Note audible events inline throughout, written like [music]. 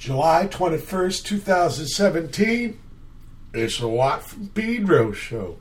July 21st, 2017. It's the Watt from Pedro show.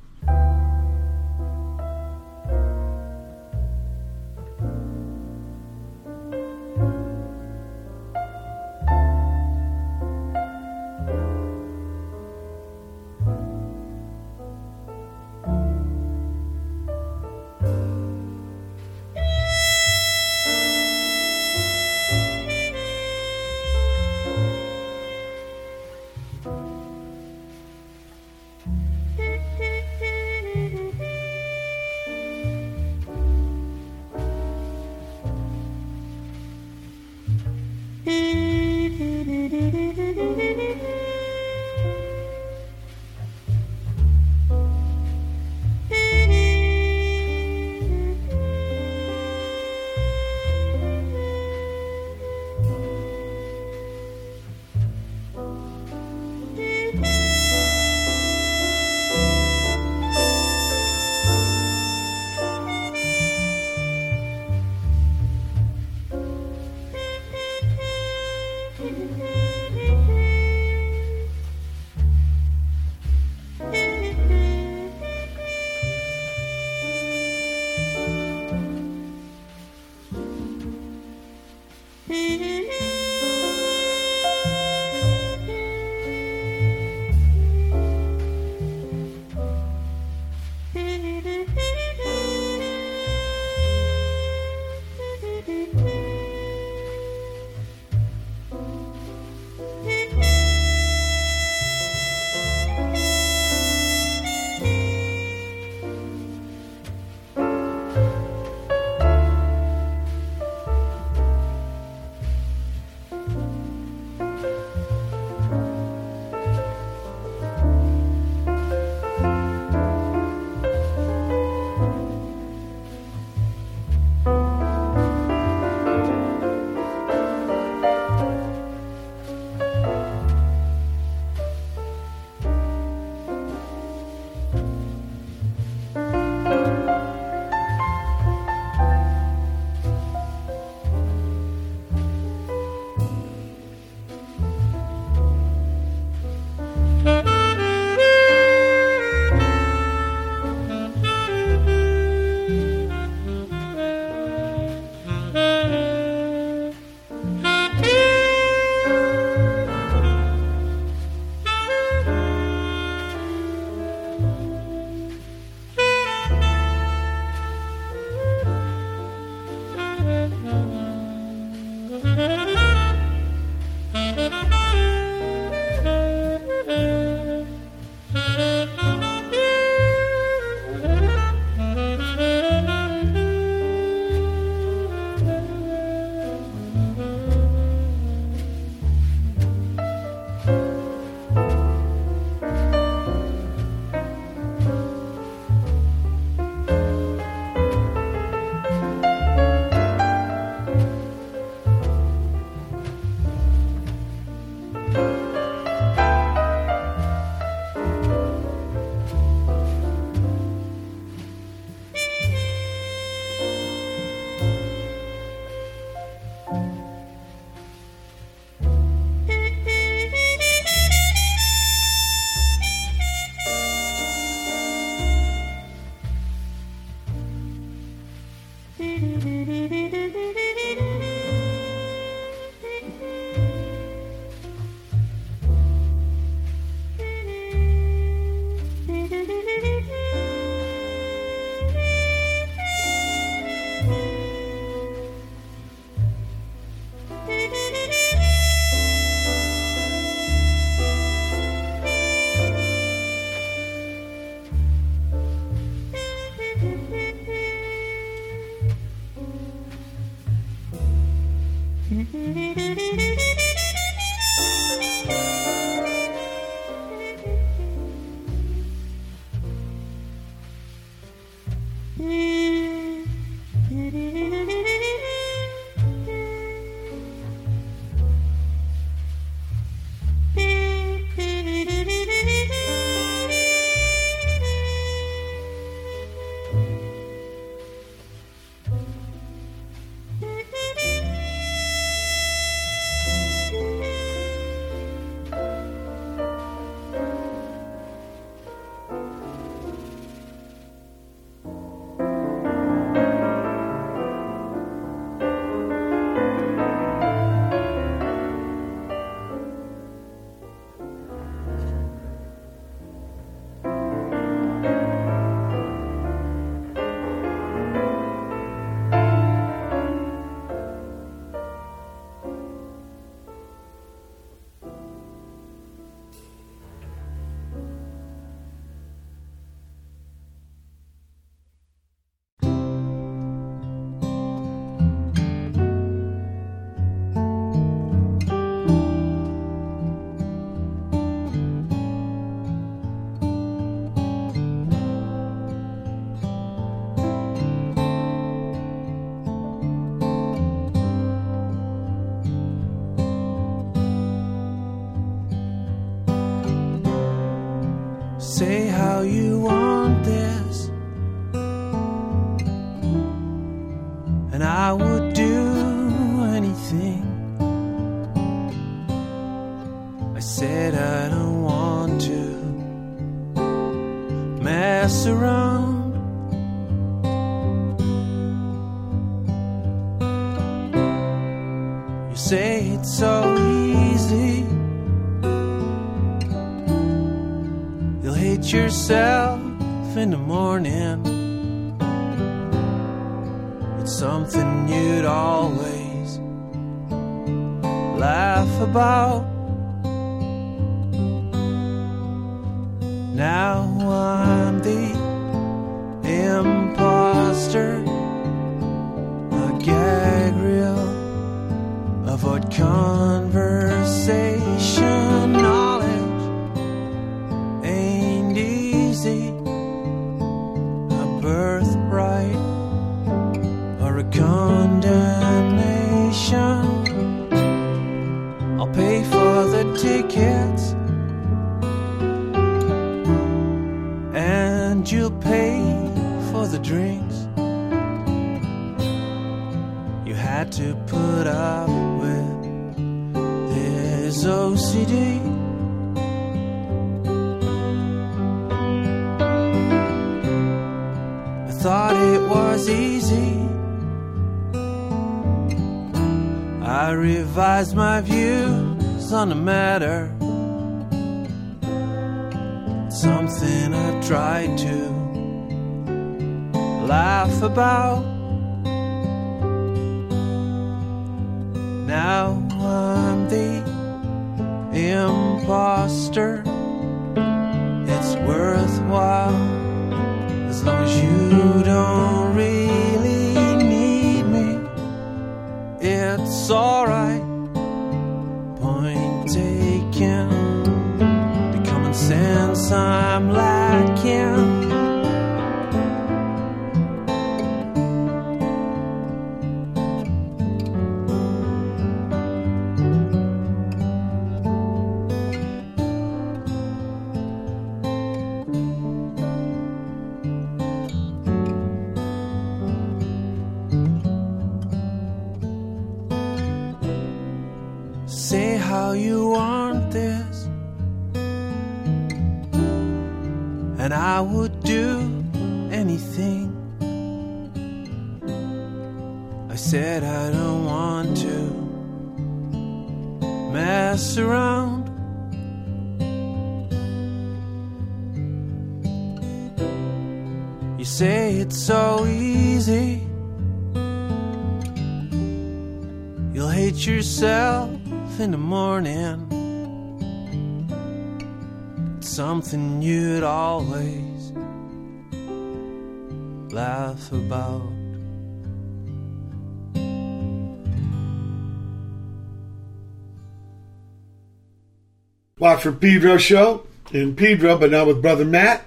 Watt from Pedro show in Pedro, but now with Brother Matt.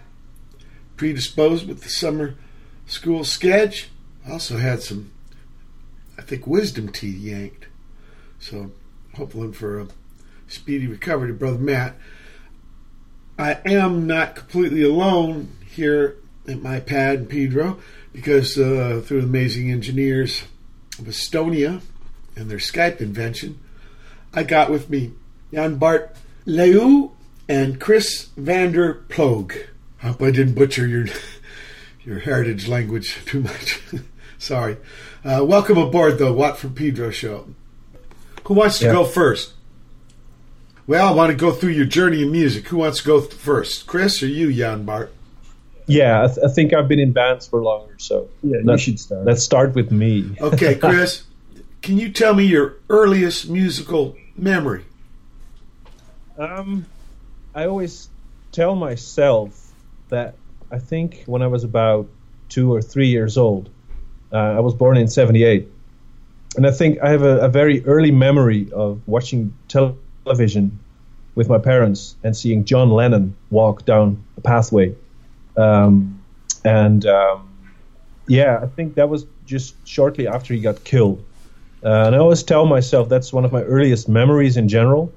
Predisposed with the summer school sketch. Also had some, I think, wisdom teeth yanked. So, hoping for a speedy recovery to Brother Matt. I am not completely alone here at my pad in Pedro because uh, through the amazing engineers of Estonia and their Skype invention, I got with me Jan Bart Leu and Chris Vander Ploeg. I hope I didn't butcher your [laughs] your heritage language [laughs] too much. [laughs] Sorry. Uh, welcome aboard the Watt from Pedro show. Who wants to Yeah. go first? Well, I want to go through your journey in music. Who wants to go th- first? Chris or you, Jan Bart? Yeah, I, th- I think I've been in bands for longer, so Yeah, you should start. Let's start with me. Okay, Chris, can you tell me your earliest musical memory? Um, I always tell myself that I think when I was about two or three years old, uh, I was born in '78, and I think I have a, a very early memory of watching television with my parents and seeing John Lennon walk down a pathway, um, and um, yeah, I think that was just shortly after he got killed. Uh, and I always tell myself that's one of my earliest memories in general.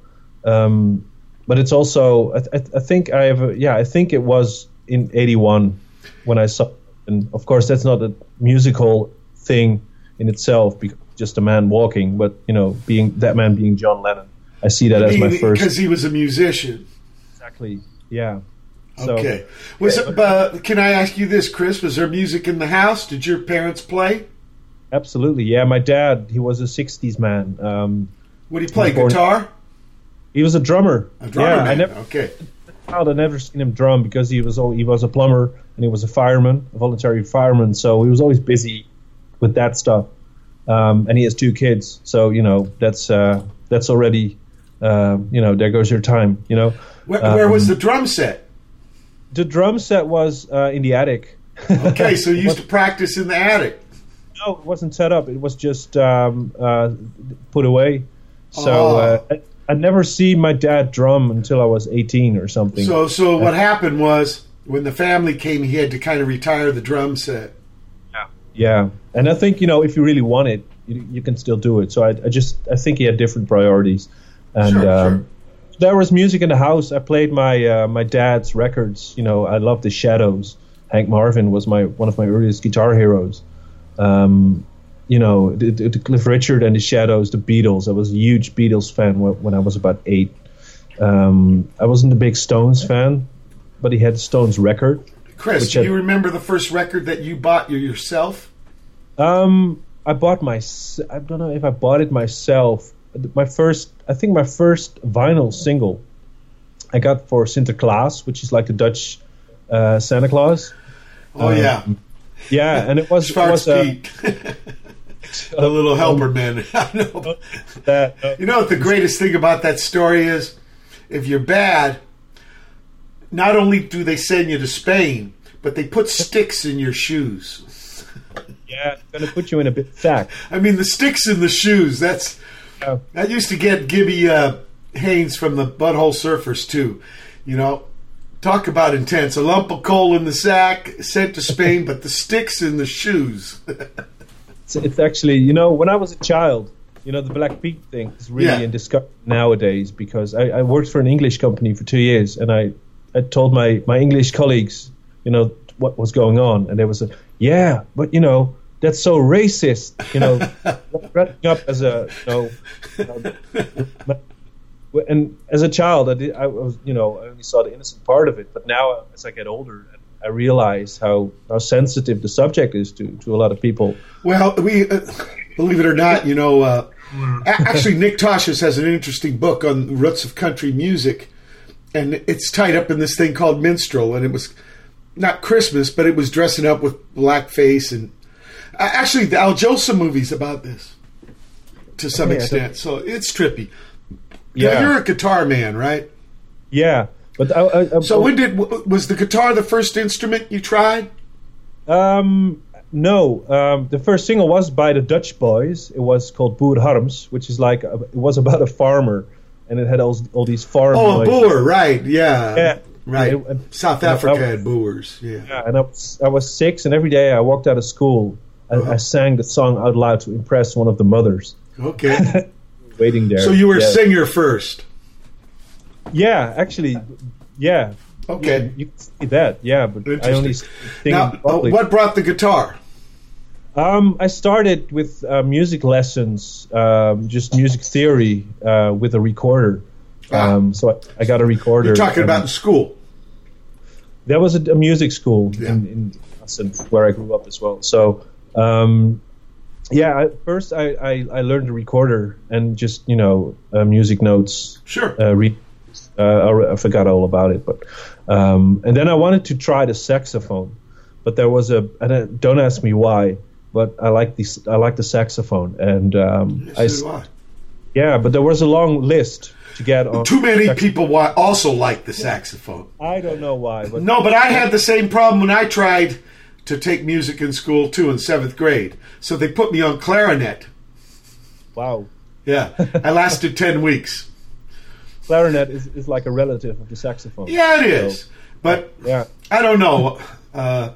Um, but it's also I, I, I think I have a, yeah I think it was in '81 when I saw and of course that's not a musical thing in itself because just a man walking but you know being that man being John Lennon I see that as my first because he was a musician. exactly yeah So- Okay. Was it? Uh, can I ask you this, Chris? Was there music in the house? Did your parents play? absolutely yeah my dad he was a '60s man um, What did he play? Guitar? He was a drummer A drummer yeah man. I never Okay. child, never seen him drum because he was he was a plumber and he was a fireman, a voluntary fireman. So he was always busy with that stuff. Um, and he has two kids, so you know that's uh, that's already uh, you know there goes your time. You know, Where, where was Um, the drum set? the drum set was uh, in the attic. [laughs] Okay, so you used to practice in the attic. No, it wasn't set up. It was just um, uh, put away. So Oh. I, I'd never seen my dad drum until I was 18 or something. So, so what happened was when the family came, he had to kind of retire the drum set. Yeah, Yeah. and I think you know if you really want it, you, you can still do it. So I, I just I think he had different priorities, and Sure, um, there was music in the house. I played my uh, my dad's records. You know, I love the Shadows. Hank Marvin was my one of my earliest guitar heroes. Um, you know, the, the, Cliff Richard and the Shadows, the Beatles. I was a huge Beatles fan when, I was about eight. Um, I wasn't a big Stones fan, but he had the Stones record. Chris, do had- you remember the first record that you bought yourself? Um, I bought my. I don't know if I bought it myself. My first, I think my first vinyl single, I got for Sinterklaas, which is like the Dutch uh, Santa Claus. Oh Um, yeah, Yeah, and it was, it was uh, Pete, [laughs] the little helper man. [laughs] I know. that. uh, You know what the greatest thing about that story is? If you're bad, not only do they send you to Spain, but they put sticks in your shoes. [laughs] yeah, gonna put you in a bit sack. I mean, the sticks in the shoes. That's Yeah. that used to get Gibby uh, Haynes from the Butthole Surfers too. You know, talk about intense. A lump of coal in the sack, sent to Spain, but the sticks in the shoes. [laughs] It's, it's actually, you know, when I was a child, you know, the Black Pete thing is really Yeah. in discussion nowadays because I, I worked for an English company for two years and I, I told my, my English colleagues, you know, what was going on. And there was a, yeah, but, you know, that's so racist, you know, [laughs] dressing up as a, you know, you [laughs] know, and as a child, I, did, I was, you know, I only saw the innocent part of it. But now, as I get older, I realize how, how sensitive the subject is to, to a lot of people. Well, we uh, believe it or not, you know, uh, actually, Nick Tosches has an interesting book on the roots of country music, and it's tied up in this thing called minstrel, and it was not Christmas, but it was dressing up with blackface, and uh, actually, the Al Jolson movies about this to some Yeah, extent. So it's trippy. Yeah. Now, you're a guitar man, right? Yeah, but I, I, I, So when did was the guitar the first instrument you tried? um no um the first single was by the Dutch Boys. It was called Boer Harms, which is like a, it was about a farmer, and it had all, all these farm. Oh, noises. boer, right? Yeah, Yeah. right. It- it- South you know, Africa I- had boers. Yeah. Yeah, and I was, I was six, and every day I walked out of school, I, Uh-huh. I sang the song out loud to impress one of the mothers Okay. [laughs] waiting there. So you were a yeah. singer first. Yeah, actually, yeah. Okay. You can see that, yeah, but I only sing Now, uh, what brought the guitar? Um, I started with uh, music lessons, um, just music theory uh, with a recorder. Ah. Um, so I, I got a recorder. You're talking about in school. There was a, a music school Yeah. in, in where I grew up as well. So um, yeah, I, first I, I, I learned the recorder and just you know uh, music notes. Sure. Uh, re- uh, I, I forgot all about it, but um, and then I wanted to try the saxophone, but there was a and I, don't ask me why, but I like this I like the saxophone and um, I, So I. yeah, but there was a long list to get on. Too many people wa- also like the saxophone. I don't know why, but No, but I had the same problem when I tried to take music in school too in seventh grade. So they put me on clarinet. wow. Yeah, I lasted ten weeks. Clarinet is, is like a relative of the saxophone. Yeah, it is. But Yeah. I don't know. Uh,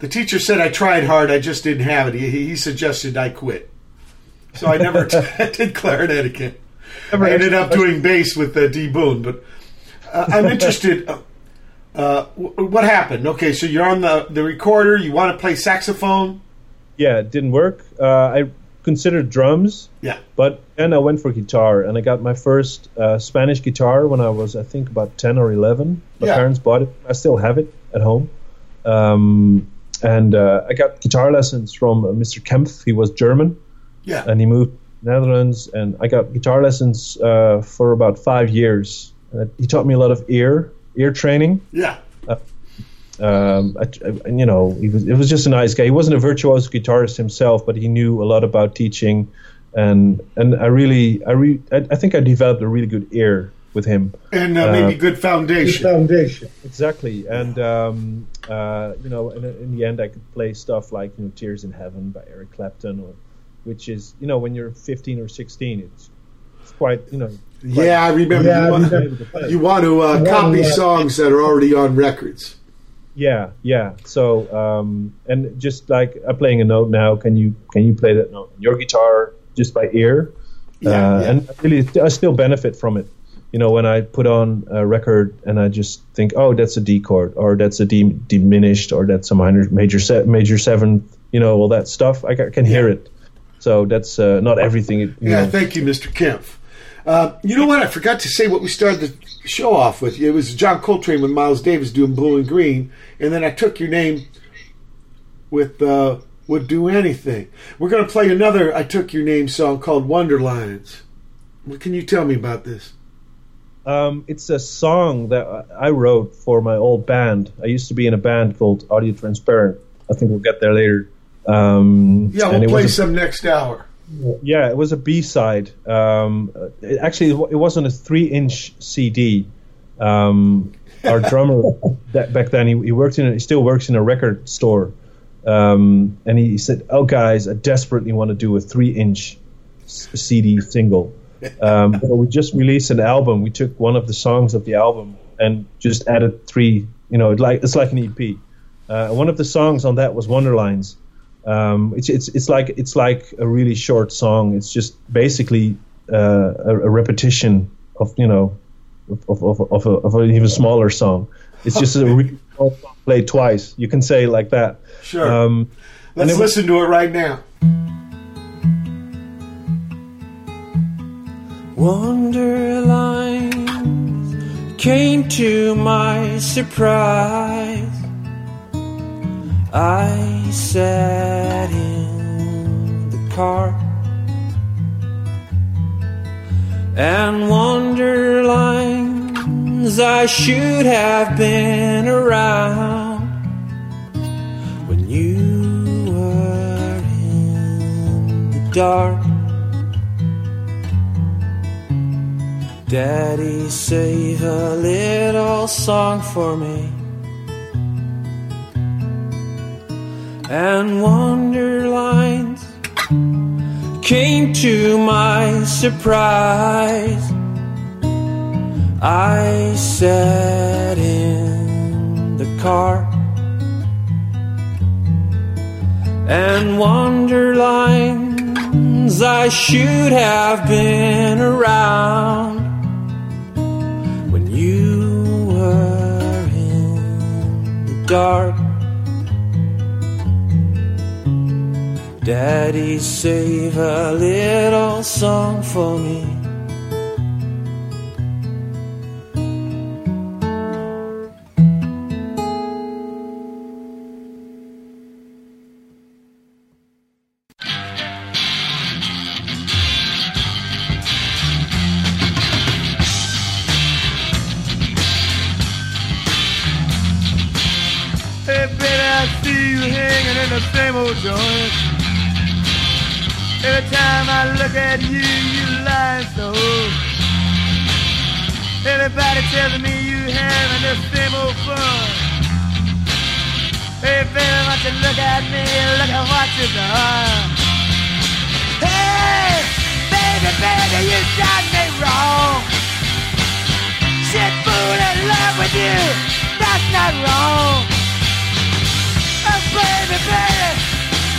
the teacher said I tried hard. I just didn't have it. He, he suggested I quit. So I never [laughs] [laughs] did clarinet again. Never I ended up doing bass with uh, D Boon, but uh, I'm interested. Uh, uh, w- what happened? Okay, so you're on the the recorder. You want to play saxophone? Yeah, it didn't work. Uh, I considered drums, Yeah. but then I went for guitar, and I got my first uh, Spanish guitar when I was, I think, about ten or eleven. My Yeah. parents bought it. I still have it at home. Um, and uh, I got guitar lessons from uh, Mr. Kempf. He was German, Yeah. and he moved to Netherlands. And I got guitar lessons uh, for about five years. Uh, he taught me a lot of ear ear training. Yeah. Um, I, I- you know, he was, it was just a nice guy. He wasn't a virtuoso guitarist himself, but he knew a lot about teaching, and and I really, I re, I, I think I developed a really good ear with him. And uh, maybe good foundation. foundation. Exactly, and um, uh, you know, in, in the end, I could play stuff like you know, "Tears in Heaven" by Eric Clapton, or which is you know, when you're 15 or 16, it's it's quite you know. quite- Yeah, I remember. Yeah, you, I want, you want to uh, copy wanna, uh, songs that are already on records. Yeah, yeah. So, um, and just like I'm playing a note now, can you can you play that note on your guitar just by ear? Yeah, uh, yeah. And really, I still benefit from it. You know, when I put on a record and I just think, oh, that's a D chord, or that's a D diminished, or that's a minor major se- major seventh. You know, all that stuff. I can hear it. So that's uh, not everything. You Yeah, know. thank you, Mr. Kempf. Uh, you know what? I forgot to say what we started the show off with. It was John Coltrane with Miles Davis doing Blue in Green, and then I took your name with uh, Would Do Anything. We're going to play another I Took Your Name song called Wonderlines. What can you tell me about this? Um, it's a song that I wrote for my old band. I used to be in a band called Audio Transparent. I think we'll get there later. Um, Yeah, we'll play a- some next hour. Yeah, it was a B side. Um, it, actually, it wasn't a three-inch CD. Um, our drummer [laughs] that, back then, he, he worked in, he still works in a record store, um, and he said, "Oh, guys, I desperately want to do a three-inch s- CD single." Um, [laughs] but we just released an album. We took one of the songs of the album and just added three. You know, it like it's like an EP. Uh, one of the songs on that was Wonderlines. Um, it's it's it's like it's like a really short song. It's just basically uh, a, a repetition of you know of of, of, of, a, of an even smaller song. It's just a really [laughs] short song played twice. You can say like that. Sure. Um, Let's it was- listen to it right now. Wonderlines came to my surprise. I sat in the car and Wonderlines I should have been around when you were in the dark. Daddy, save a little song for me. And Wonderlines came to my surprise. I sat in the car. And Wonderlines, I should have been around when you were in the dark. Daddy, save a little song for me. Hey, baby, I see you hanging in the same old joint. Every time I look at you, you lie so. Everybody tells me you having the same old fun. Hey, baby, why you look at me, look at what you done. Hey, baby, baby, you done me wrong. Shit, fool in love with you, that's not wrong. Oh, baby, baby,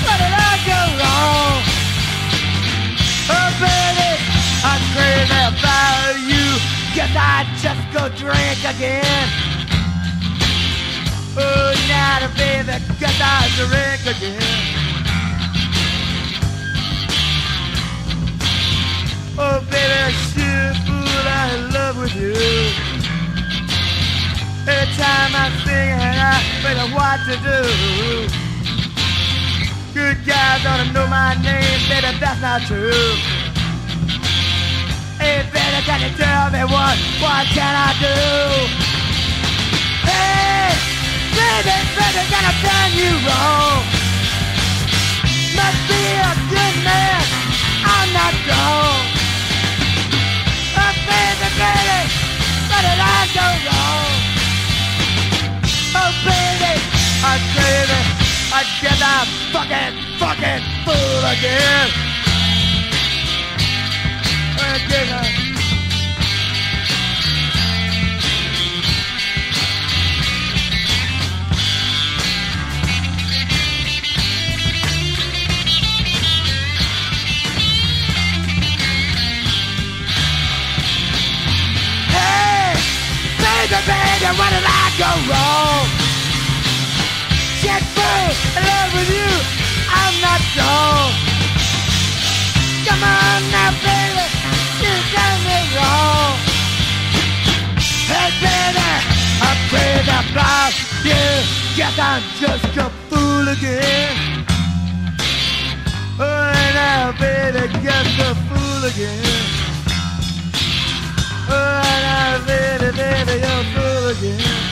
where did I go wrong? Baby, about you. guess I just go drink again. Oh, now baby, guess I drink again. Oh, baby, shit, fool, I'm in love with you. Every time I'm singing, I better what to do. Good guys ought to know my name, baby, that's not true. Baby, can you tell me what, what can I do? Hey, baby, baby, can I done you wrong? Must be a good man, I'm not wrong. Oh, baby, baby, where did I go wrong? Oh, baby, I'm crazy. I guess I'm fucking, fucking fool again. I'm not wrong. Come on now, baby, Guess I'm just a fool again. Oh, now, baby, just a fool again. Oh, baby, baby, you're a fool again.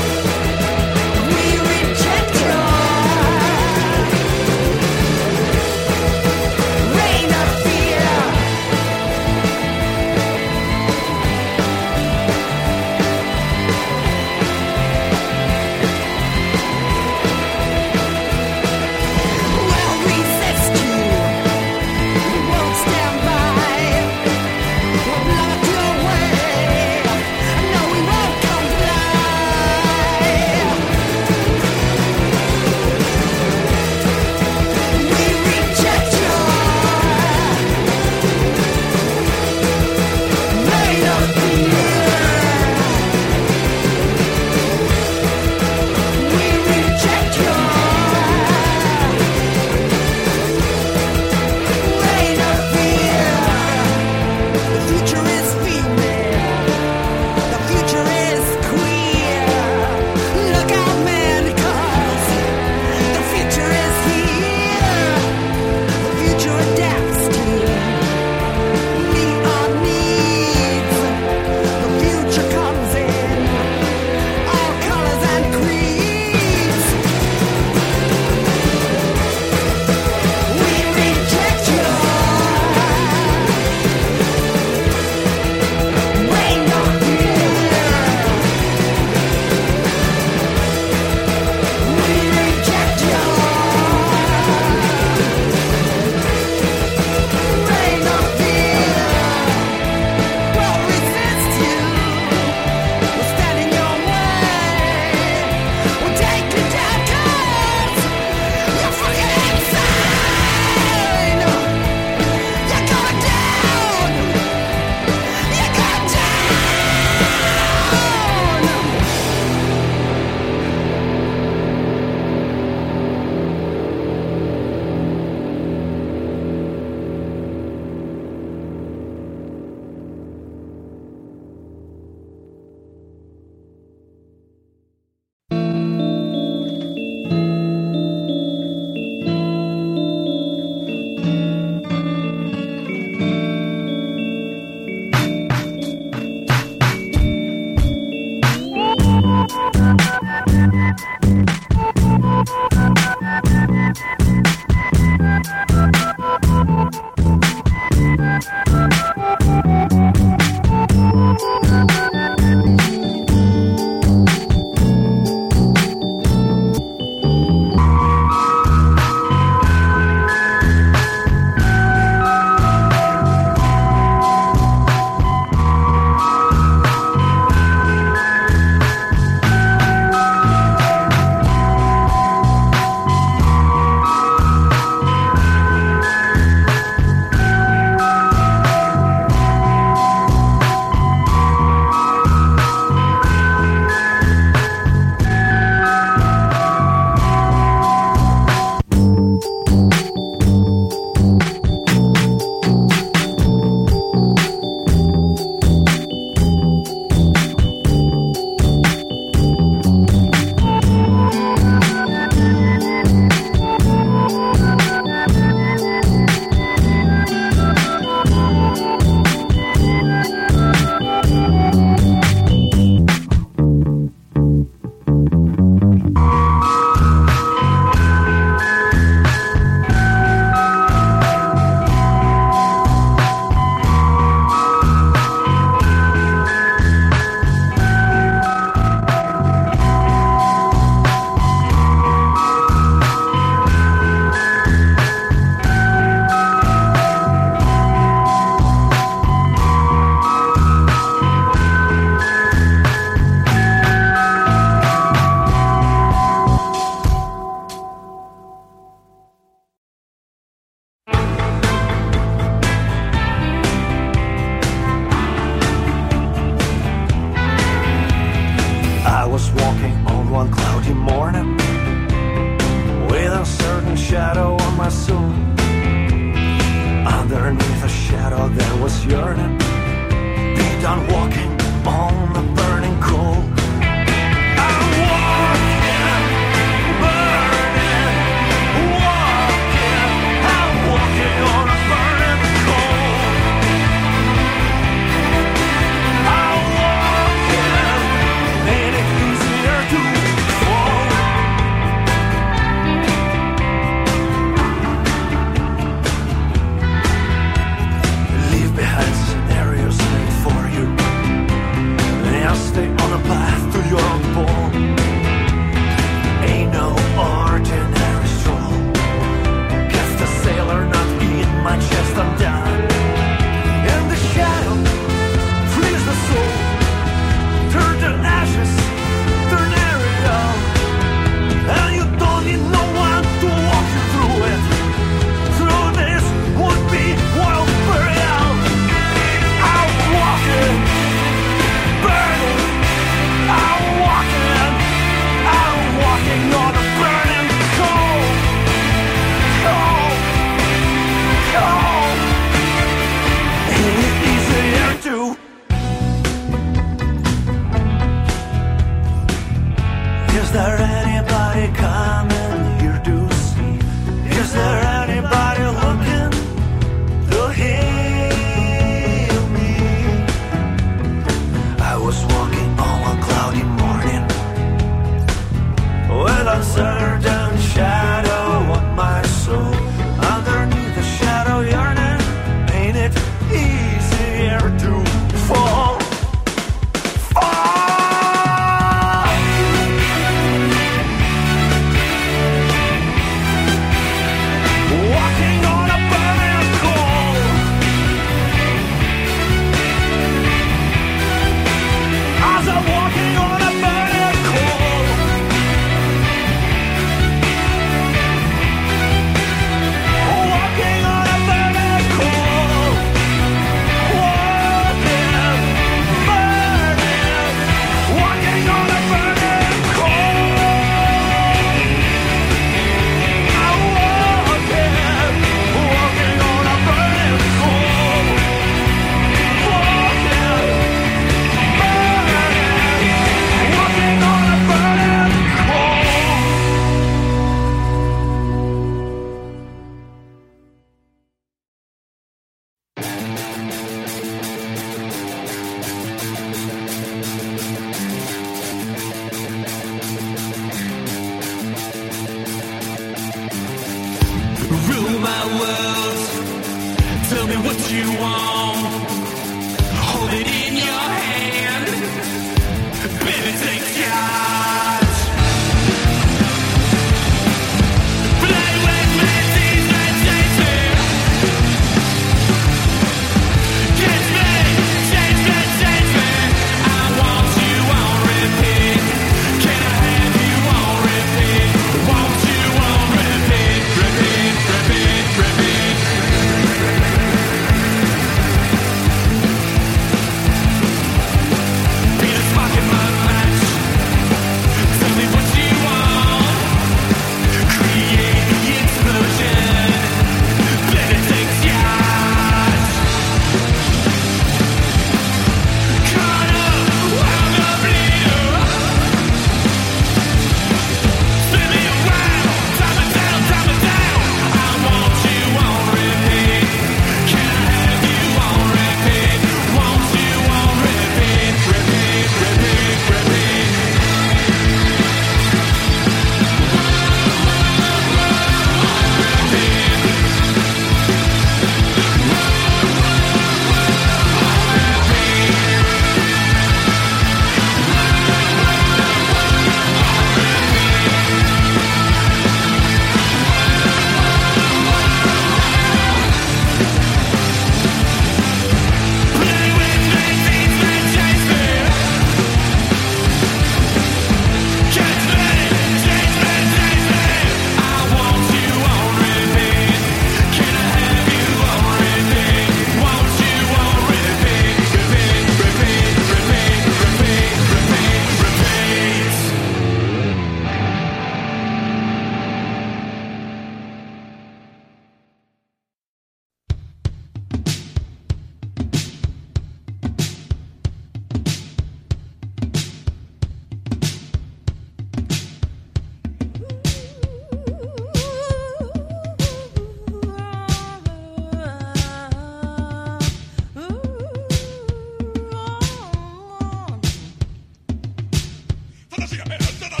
Yeah.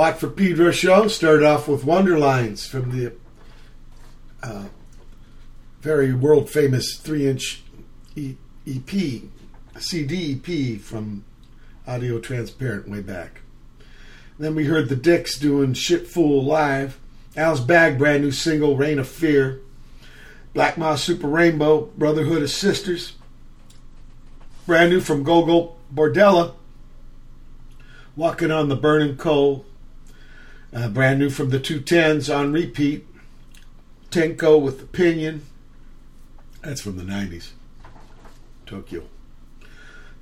Watt from Pedro show. Started off with Wonderlines from the uh, very world famous three inch EP, CD EP from Audiotransparent way back. Then we heard the Dicks doing Shit Fool Live, Alice Bag brand new single Reign of Fear, Black Moth Super Rainbow, Brotherhood of Sisters, brand new from Gogol Bordello, Walking on the Burning Coal, uh, brand new from the Two Tens on repeat. Tenko with the Opinion. That's from the 90s. Tokyo.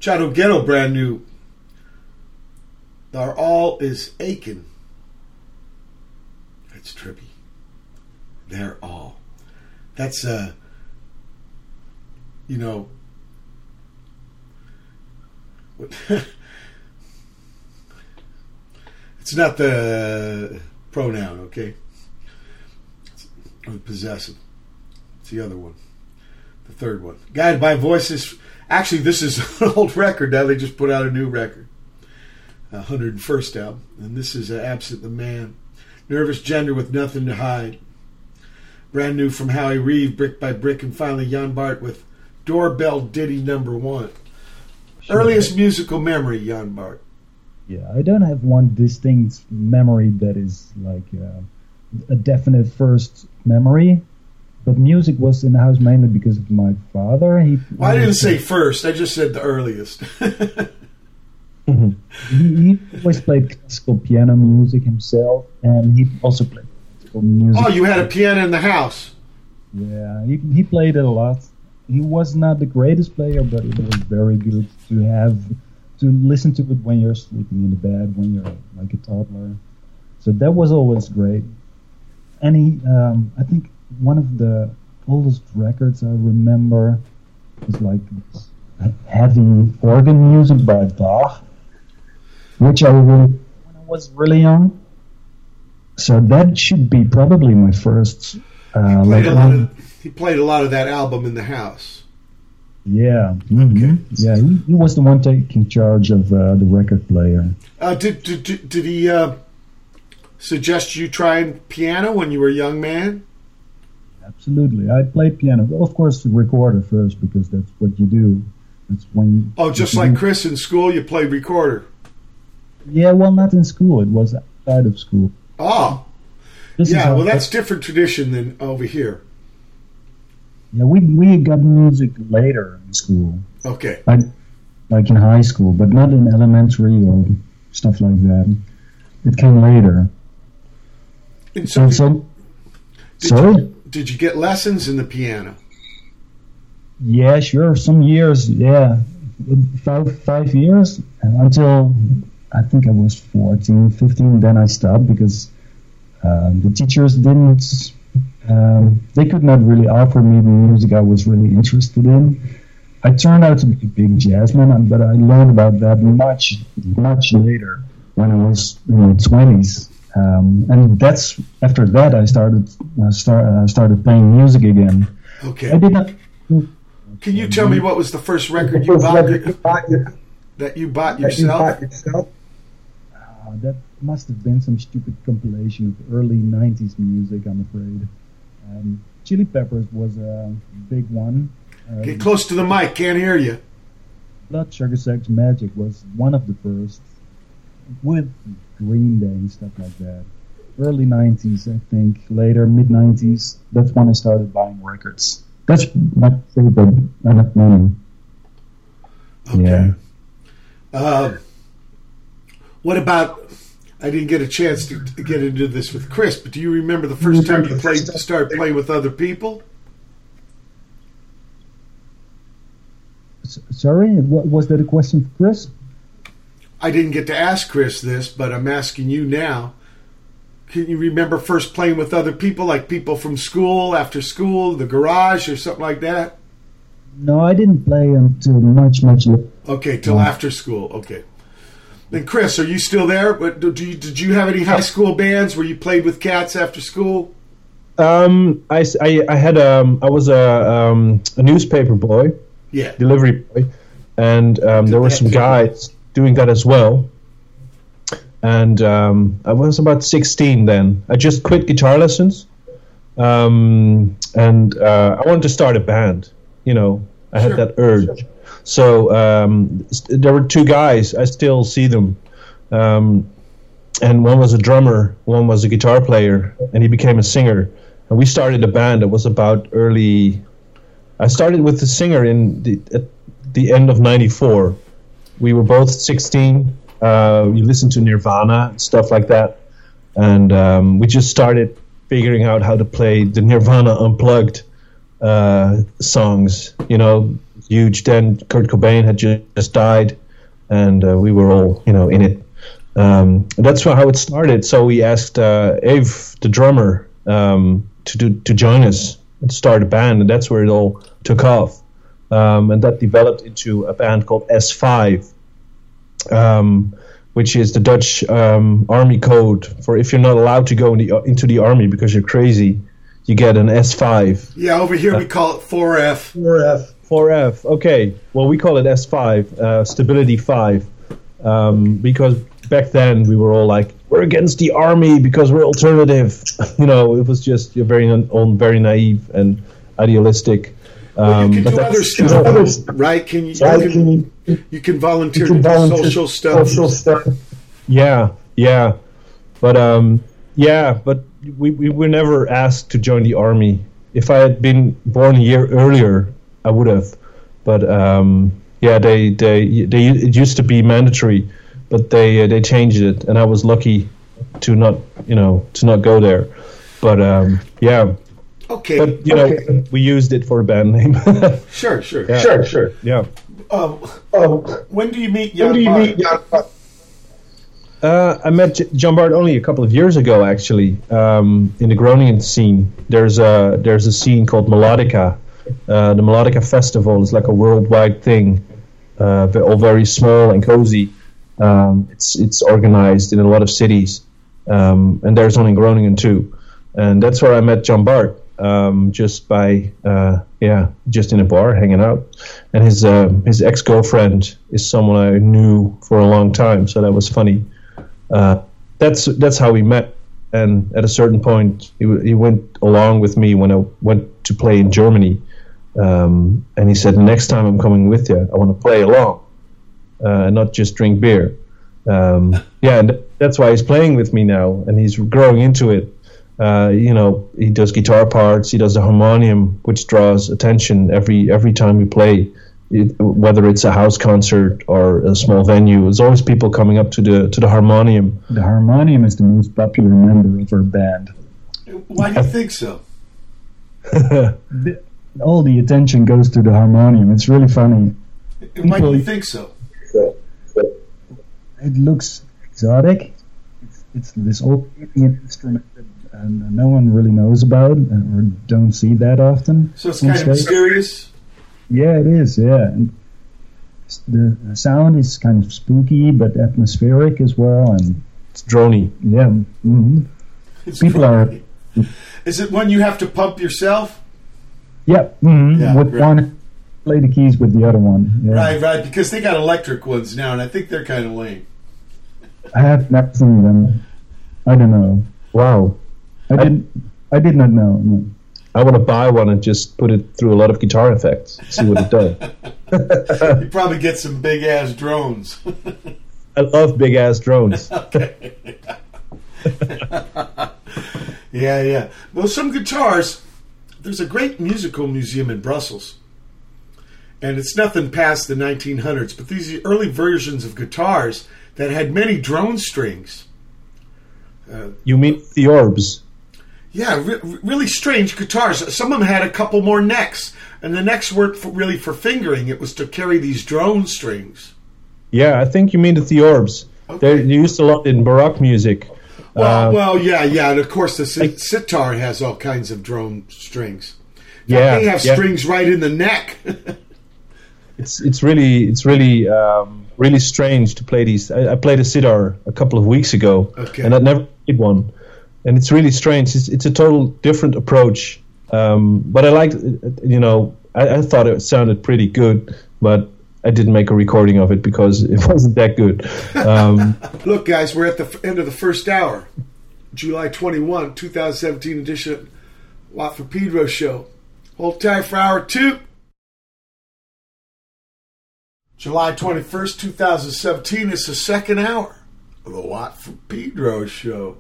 Chotto Ghetto, brand new. Our All is Aching. That's trippy. They're all. That's, uh, you know. [laughs] It's not the pronoun, okay? It's, or the possessive. It's the other one. The third one. Guided by Voices. Actually, this is [laughs] an old record now. They just put out a new record. 101st album. And this is uh, Absent the Man. Nervous Gender with Nothing to Hide. Brand new from Howie Reeve, Brick by Brick. And finally, Jan Bart with Doorbell Ditty number one. Earliest musical memory, Jan Bart. Yeah, I don't have one distinct memory that is like uh, a definite first memory, but music was in the house mainly because of my father. He Well, I didn't say first. I just said the earliest. [laughs] he, he always played classical piano music himself, and he also played classical music. oh, you had a piano in the house. Yeah, he, he played it a lot. He was not the greatest player, but it was very good to have to listen to it when you're sleeping in the bed, when you're like a toddler. So that was always great. And he, um, I think one of the oldest records I remember was like heavy organ music by Bach, which I really when I was really young. So that should be probably my first Uh, Played like of, he played a lot of that album in the house. Yeah, mhm. yeah. He, he was the one taking charge of uh, the record player. Uh, did, did did did he uh, suggest you try piano when you were a young man? Absolutely, I played piano. Well, of course, the recorder first because that's what you do. That's when. You, Oh, just like do- Chris in school, you played recorder. Yeah, well, not in school. It was outside of school. Oh, This yeah. Well, that's different tradition than over here. Yeah. We we got music later in school, Okay. like like in high school, but not in elementary or stuff like that. It came later. And so, So, so did, sorry. you, did you get lessons in the piano? Yeah, sure. Some years, yeah, five five years until I think I was 14, 15. Then I stopped because um, the teachers didn't. Um, they could not really offer me the music I was really interested in. I turned out to be a big jazzman, but I learned about that much much later when I was in my twenties. Um, and that's after that I started uh, start, uh, started playing music again. Okay. I did not. Can you tell me what was the first record you bought [laughs] that you bought yourself? Uh, that must have been some stupid compilation of early 90s music, I'm afraid. Um, Chili Peppers was a big one. Uh, Get close to the mic. Can't hear you. Blood Sugar Sex Magik was one of the first, with Green Day and stuff like that. Early 90s, I think. Later, mid 90s, that's when I started buying records. That's my favorite, not many. Okay. Yeah. Uh, what about? I didn't get a chance to, to get into this with Chris, but do you remember the first time you played, started playing with other people? Sorry, what, was that a question for Chris? I didn't get to ask Chris this, but I'm asking you now. Can you remember first playing with other people, like people from school, after school, the garage, or something like that? No, I didn't play until much, much later. Okay, till after school. Okay. Then Chris, are you still there? What, do you, did you have any high school bands where you played with cats after school? Um, I, I- I had um, I was a um, a newspaper boy, Yeah. delivery boy, and um, there were some guys doing that as well. And um, I was about 16 then. I just quit guitar lessons, um, and uh, I wanted to start a band. You know, I Sure. had that urge. So um, there were two guys. I still see them. Um, and one was a drummer, one was a guitar player, and he became a singer. And we started a band that was about early. I started with the singer in the at the end of '94. We were both 16. Uh, we listened to Nirvana and stuff like that, and um, we just started figuring out how to play the Nirvana unplugged uh, songs. You know, huge. Then Kurt Cobain had ju- just died, and uh, we were all you know in it. Um, that's how it started. So we asked uh, Ave, the drummer, um, to do, to join us and start a band, and that's where it all took off. Um, and that developed into a band called S5, um, which is the Dutch um, army code for if you're not allowed to go in the, into the army because you're crazy, you get an S5. Yeah, over here we call it 4F. 4F. 4F. Okay. Well, we call it S5, uh, Stability 5, um, because back then we were all like, we're against the army because we're alternative. [laughs] you know, it was just you're very on very naive and idealistic. Well, Um, you can but do other stuff, right? Can you? You can, you can volunteer to do social stuff. Yeah, yeah, but um, yeah, but we, we were never asked to join the army. If I had been born a year earlier, I would have. But um, yeah, they, they they it used to be mandatory, but they uh, they changed it, and I was lucky to not you know to not go there. But um, yeah, Okay. but you know we used it for a band name. [laughs] Sure, sure. Yeah. Sure, sure. yeah. Um, when do you meet Jan when do you Bart? Uh, I met J- Jan Bart only a couple of years ago, actually, um, in the Groningen scene. There's a there's a scene called Melodica. Uh, the Melodica Festival is like a worldwide thing, uh, ve- all very small and cozy. Um, it's it's organized in a lot of cities, um, and there's one in Groningen too. And that's where I met Jan Bart. um, just by uh, yeah, just in a bar hanging out. And his uh, his ex girlfriend is someone I knew for a long time, so that was funny. Uh, that's that's how we met. And at a certain point, he, he went along with me when I went to play in Germany. Um, and he said, next time I'm coming with you, I want to play along, uh, and not just drink beer." Um, [laughs] yeah, and that's why he's playing with me now, and he's growing into it. Uh, you know, he does guitar parts, he does the harmonium, which draws attention every every time we play. It, whether it's a house concert or a small venue, there's always people coming up to the to the harmonium. The harmonium is the most popular member of our band. Why do you [laughs] think so? [laughs] The- all the attention goes to the harmonium. It's really funny. Why do you think so? It looks exotic. It's, it's this old Indian instrument that uh, no one really knows about uh, or don't see that often. So it's on kind of stage. mysterious. Yeah, it is. Yeah, and the the sound is kind of spooky but atmospheric as well. And It's drony. yeah, hmm It's People funny. Is it one you have to pump yourself? Yeah, mhm, Yeah, with right. one play the keys with the other one. Yeah. Right, right. Because they got electric ones now, and I think they're kind of lame. I have never seen them. I don't know. Wow. I didn't. I did not know. no. I want to buy one and just put it through a lot of guitar effects, see what it does. [laughs] You probably get some big ass drones. [laughs] I love big ass drones. [laughs] Okay. Yeah, yeah. Well, some guitars. There's a great musical museum in Brussels, and it's nothing past the 1900s. But these are early versions of guitars that had many drone strings. You mean the orbs? Yeah, re- really strange guitars. Some of them had a couple more necks, and the necks weren't for, really for fingering. It was to carry these drone strings. Yeah, I think you mean the Theorbs. They're used a lot in Baroque music. Well, Uh, well, yeah, yeah, and of course the si- sitar has all kinds of drone strings. yeah, they have yeah. strings right in the neck. [laughs] It's it's really it's really um, really strange to play these. I, I played a sitar a couple of weeks ago, Okay. and I'd never played one, and it's really strange. It's, it's a total different approach. Um, but I liked, you know, I, I thought it sounded pretty good, but I didn't make a recording of it because it [laughs] wasn't that good. Um, [laughs] Look, guys, we're at the end of the first hour, July 21, 2017 edition Watt from Pedro show. Hold tight for hour two. July 21st, 2017 is the second hour of the Watt from Pedro show.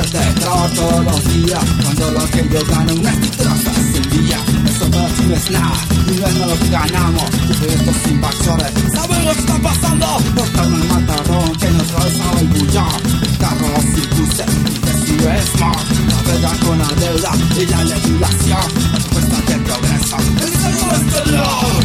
Fuerte, trabajar todos los días Cuando lo que yo gano una traza sin día Eso no es nada, ni no es lo que ganamos. Cubiertos sin invasores, ¿saben lo que está pasando? Portarme el matadón que nos atravesaba el bullón Carros y decido es smart Navega con la deuda y la legislación. La respuesta del progreso. Es el nuestro La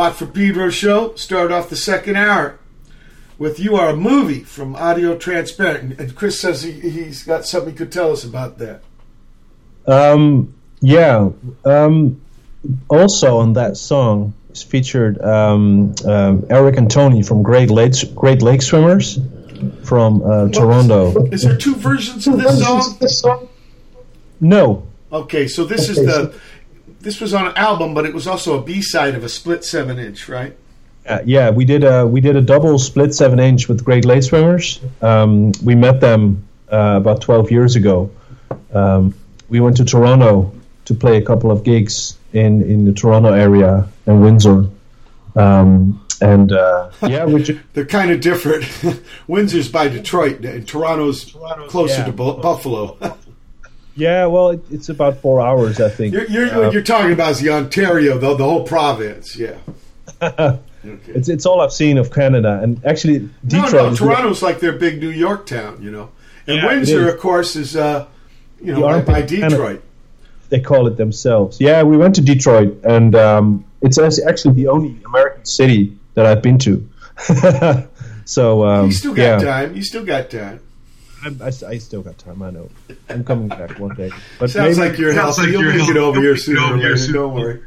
Watt from Pedro show. Start off the second hour with You Are a Movie from Audiotransparent. And Chris says he, he's got something he could tell us about that. Um, yeah. Um, also on that song is featured um, um, Eric and Tony from Great Lakes Great Lake Swimmers from uh, Toronto. Is there two versions of this song? No, Okay, so this is the. This was on an album, but it was also a B side of a split seven inch, right? Uh, yeah, we did a we did a double split seven inch with Great Lake Swimmers. Um, we met them uh, about twelve years ago. Um, we went to Toronto to play a couple of gigs in in the Toronto area and Windsor. Um, and uh, yeah, we ju- [laughs] They're kind of different. [laughs] Windsor's by Detroit, and Toronto's closer yeah. to Bu- Buffalo. [laughs] yeah, well, it, it's about four hours, I think. you're, you're, Uh, what you're talking about is the Ontario, though, the whole province. Yeah. Okay. [laughs] it's it's all I've seen of Canada, and actually Detroit. no, is- Toronto's like their big New York town, you know. And Yeah, Windsor, of course, is, uh, you know, The by, armpit by of Canada. Detroit. they call it themselves. Yeah, we went to Detroit, and um, it's actually the only American city that I've been to. [laughs] so um, You still got yeah, time. You still got time. I, I, I still got time. I know. I'm coming back one day. But Sounds maybe- like you're healthy. You'll make it over here sooner or later. Don't worry.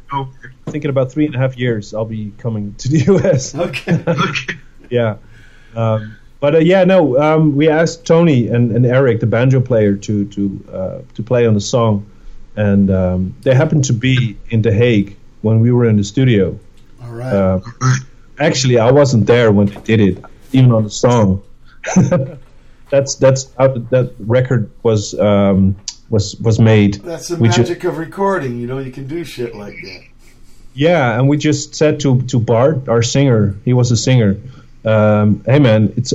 thinking about three and a half years. I'll be coming to the [laughs] U.S. Okay. yeah. Um, but uh, yeah, no. Um, we asked Tony and, and Eric, the banjo player, to to uh, to play on the song, and um, they happened to be in The Hague when we were in the studio. All right. Uh, actually, I wasn't there when they did it, even on the song. [laughs] that's that's how that record was um, was was made. That's the We ju- magic of recording. You know, you can do shit like that. Yeah, and we just said to to Bart, our singer, he was a singer. Um, hey man, it's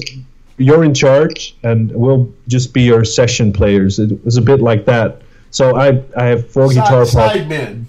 you're in charge, and we'll just be your session players. It was a bit like that. So I I have four guitar Side, sidemen.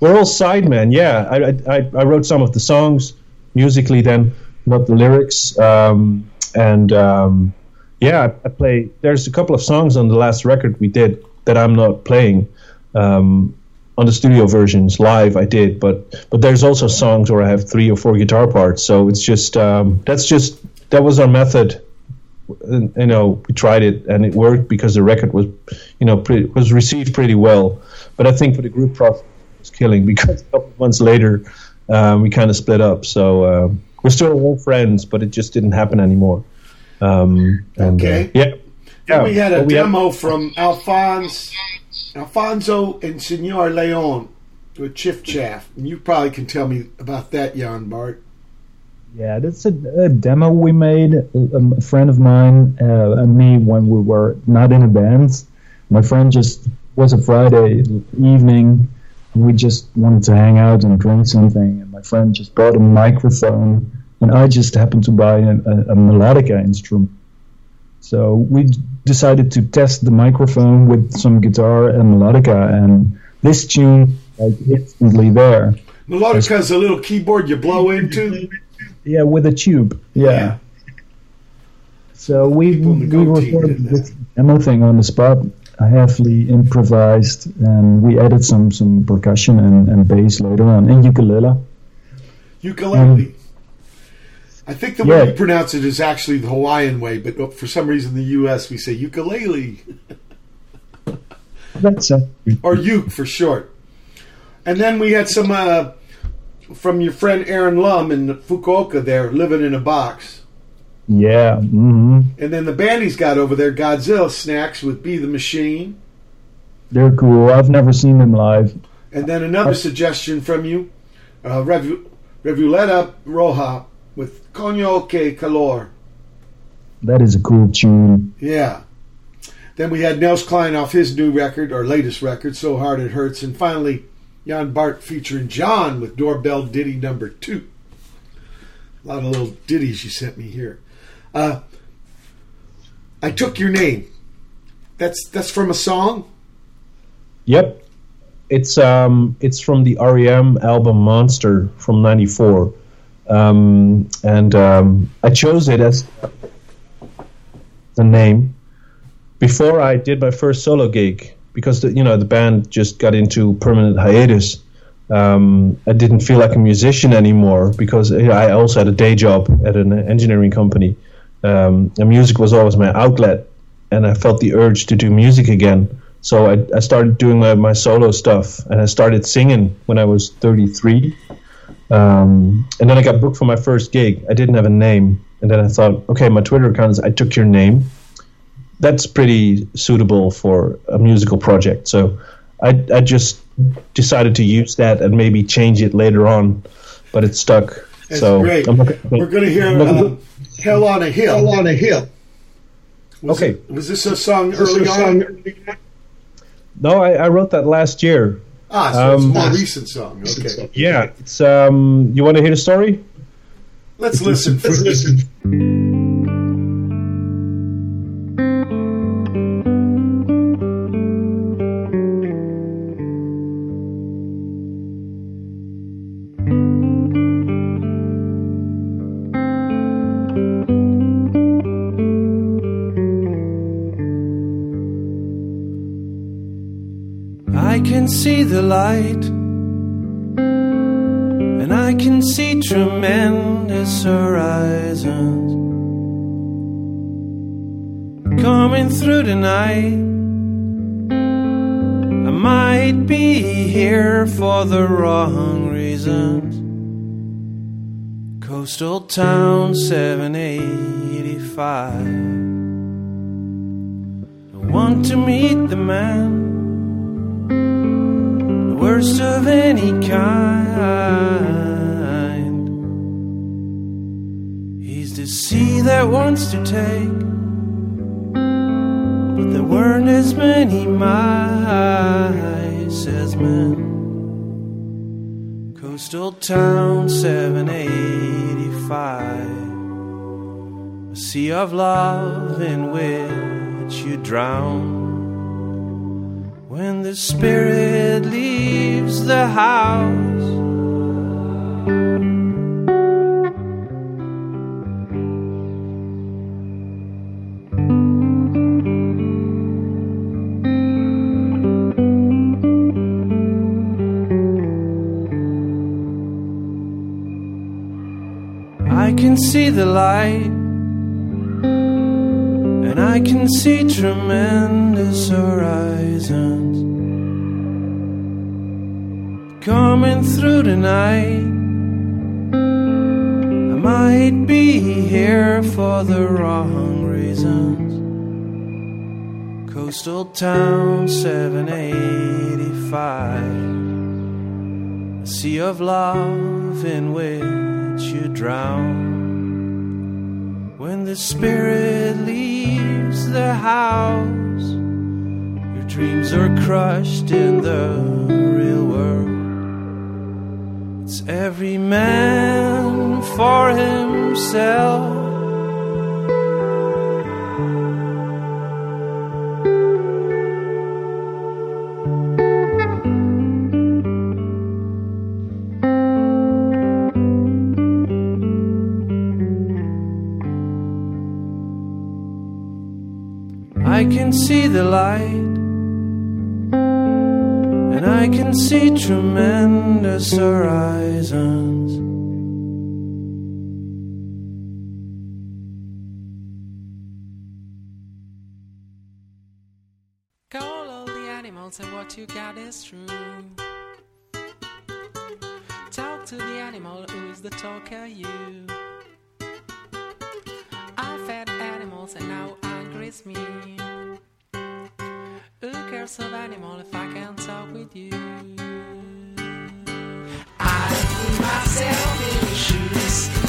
We're all sidemen. Yeah, I, I I I wrote some of the songs musically, then not the lyrics. Um, and um, yeah, I, play. There's a couple of songs on the last record we did that I'm not playing. Um, on the studio versions live I did, but but there's also songs where I have three or four guitar parts. So it's just um, that's just that was our method. You know, we tried it and it worked because the record was, you know, pretty, was received pretty well. But I think for the group process, it was killing because a couple of months later, um, we kind of split up. So uh, we're still all friends, but it just didn't happen anymore. Um, and, uh, Okay. yeah. Then we had a we have- demo from Alphonse, Alfonso and Senor Leon with Chiffchaff. And you probably can tell me about that, Jan Bart. Yeah, that's a, a demo we made. Um, a friend of mine uh, and me when we were not in a band. My friend just was a Friday evening. And we just wanted to hang out and drink something. My friend just bought a microphone, and I just happened to buy a, a, a melodica instrument. So we d- decided to test the microphone with some guitar and melodica, and this tune like instantly there. Melodica is a little keyboard you blow into. Yeah, with a tube. Yeah. So we People we recorded this demo thing on the spot. I heavily improvised, and we added some some percussion and, and bass later on, and ukulele. Ukulele. I think the Um, Yeah. way you pronounce it is actually the Hawaiian way, but for some reason in the U.S. we say ukulele [laughs] That's a, or uke for short. And then we had some uh, from your friend Aaron Lum in Fukuoka there, living in a box. yeah. hmm And then the band he's got over there, Godzilla Snacks with Be the Machine. They're cool. I've never seen them live. And then another suggestion from you, uh, Revu- Revuelta Roja with Coño que Calor. That is a cool tune. Yeah. Then we had Nels Cline off his new record, or latest record, So Hard It Hurts. And finally, Jan Bart featuring John with Doorbell Ditty number two. A lot of little ditties you sent me here. Uh, I took your name. That's that's from a song. Yep. It's um it's from the REM album Monster from '94, um, and um, I chose it as the name before I did my first solo gig because the, you know the band just got into permanent hiatus, um, I didn't feel like a musician anymore because I also had a day job at an engineering company. Um, and music was always my outlet, and I felt the urge to do music again. So I, I started doing my, my solo stuff, and I started singing when I was 33. Um, and then I got booked for my first gig. I didn't have a name, and then I thought, okay, my Twitter account is I took your name. That's pretty suitable for a musical project. So I, I just decided to use that and maybe change it later on, but it stuck. That's so great. Looking- We're going to hear looking- uh, "Hell on a Hill." Hell on a hill. Was Okay. it- was this a song This early a on? song- no, I, I wrote that last year. Ah, so it's a Um, more recent song. Okay, Yeah, it's um. You want to hear the story? let's listen. Let's listen. [laughs] [laughs] the light, and I can see tremendous horizons coming through the night. I might be here for the wrong reasons. Coastal Town 785. I want to meet the man worst of any kind. He's the sea that wants to take, but there weren't as many mice as men. Coastal town 785, a sea of love in which you drown when the spirit leaves the house. I can see the light, I can see tremendous horizons coming through tonight. I might be here for the wrong reasons. Coastal town 785, a sea of love in which you drown. When the spirit leaves the house, your dreams are crushed in the real world. It's every man for himself. See the light, and I can see tremendous horizons. Call all the animals and what you got is true. Talk to the animal who is the talker you. I fed animals and now is me. Who cares of animal if I can talk with you? I put myself in your shoes.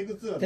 テイク2は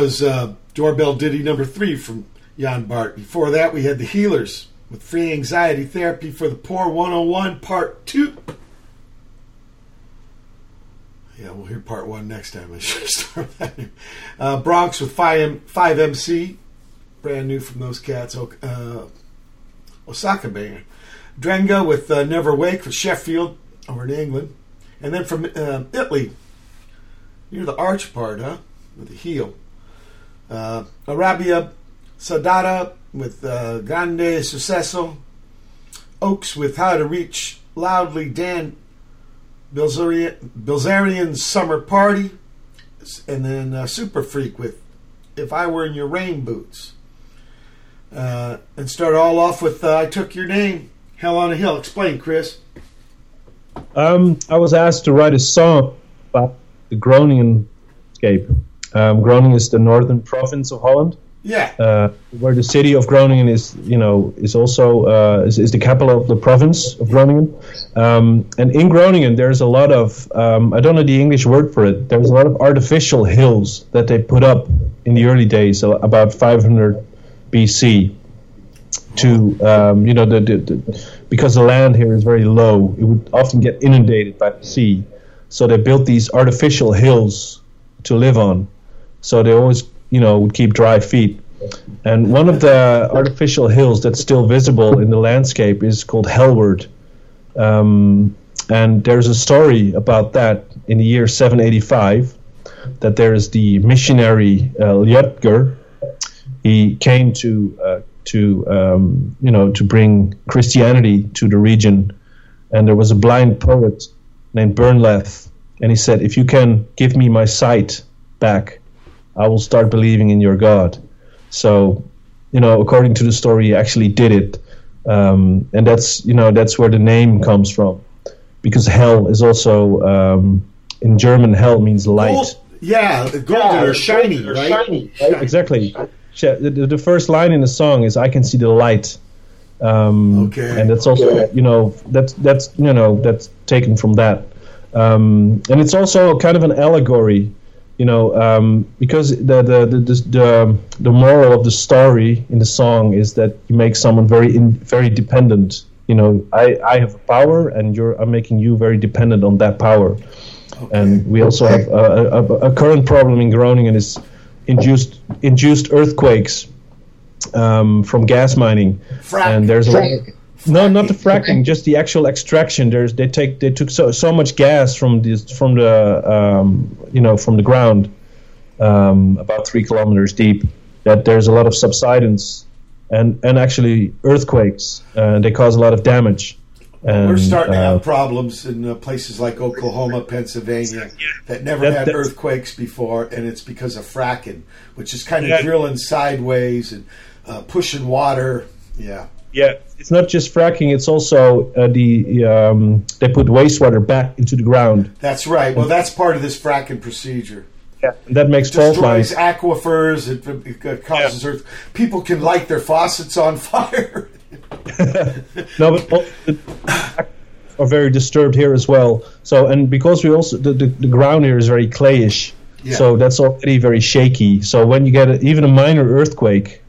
was uh, Doorbell Ditty number three from Jan Bart. Before that, we had the Heelerz with Free Anxiety Therapy for the Poor 101 Part 2. Yeah, we'll hear Part 1 next time. I [laughs] should start that. Uh, Bronxxx with 5M, 5MC, brand new from those cats. Uh, Osaka band. Drenge with uh, Never Wake for Sheffield over in England. And then from uh, Italy, near the arch part, huh? With the heel. Uh, Arabia Saudade with uh, Grande Sucesso. Oaks with How to Reach Loudly Dan Bilzerian, Summer Party. And then uh, Super Freak with If I Were in Your Rain Boots. Uh, and start all off with uh, I Took Your Name, Hell on a Hill. Explain, Chris. Um, I was asked to write a song about the Groningen scape. Um, Groningen is the northern province of Holland, Yeah. uh, where the city of Groningen is, you know, is also uh, is, is the capital of the province of Groningen. Um, and in Groningen, there's a lot of um, I don't know the English word for it. There's a lot of artificial hills that they put up in the early days, so about 500 BC to um, you know the, the, the because the land here is very low it would often get inundated by the sea so they built these artificial hills to live on so they always you know would keep dry feet. And one of the artificial hills that's still visible in the landscape is called Helwerd um, and there's a story about that in the year 785 that there is the missionary uh, Liutger he came to uh, to um, you know to bring Christianity to the region, and there was a blind poet named Bernlef, and he said, "If you can give me my sight back, I will start believing in your God." So, you know, according to the story, he actually did it, um, and that's you know that's where the name comes from, because hell is also um, in German hell means light. Gold, yeah, the golden or shiny, right? Exactly. Sh- The, the the first line in the song is "I can see the light," um, Okay. and that's also you know that's that's you know that's taken from that, um, and it's also kind of an allegory, you know, um, because the the, the the the the moral of the story in the song is that you make someone very in, very dependent. You know, I I have power, and you're I'm making you very dependent on that power. And we also have a, a, a current problem in Groningen is induced induced earthquakes um, from gas mining. And there's a lot, no, not the fracking, just the actual extraction. There's they take they took so so much gas from this from the um, you know from the ground um, about three kilometers deep that there's a lot of subsidence and and actually earthquakes. Uh, they cause a lot of damage. And, We're starting to uh, have problems in uh, places like Oklahoma, Pennsylvania, that never That- had that's- earthquakes before, and it's because of fracking, which is kind of Yeah. drilling sideways and uh, pushing water. Yeah. Yeah, it's not just fracking; it's also uh, the um, they put wastewater back into the ground. That's right. Well, that's part of this fracking procedure. Yeah, and that makes fault Destroys aquifers. It, it causes earth. People can light their faucets on fire. [laughs] [laughs] No, but are very disturbed here as well. So, and because we also the, the, the ground here is very clayish, Yeah. so that's already very shaky. So when you get a, even a minor earthquake,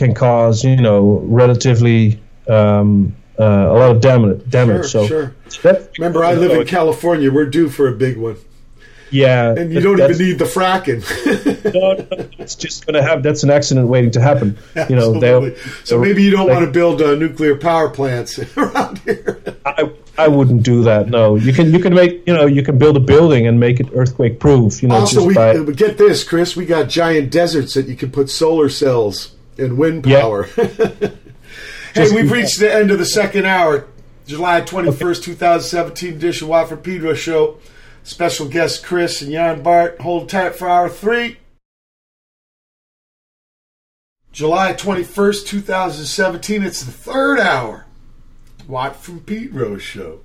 can cause you know relatively um, uh, a lot of damage. Damage. Sure, so sure. that- Remember, I live in California. We're due for a big one, Yeah, and you that- don't even need the fracking. [laughs] no, no, it's just going to have. That's an accident waiting to happen. You know, they'll, so they'll- maybe you don't like, want to build uh, nuclear power plants [laughs] around here. I, I wouldn't do that. No, you can you can make you know you can build a building and make it earthquake proof. You know, also, just we by, uh, get this, Chris. We got giant deserts that you can put solar cells and wind power. [laughs] hey, Just- we've reached the end of the second hour, July twenty first, two thousand seventeen edition Watt from Pedro Show. Special guest Chris and Jan Bart. Hold tight for hour three. July 21st, 2017. It's the third hour. Pete Rose Show.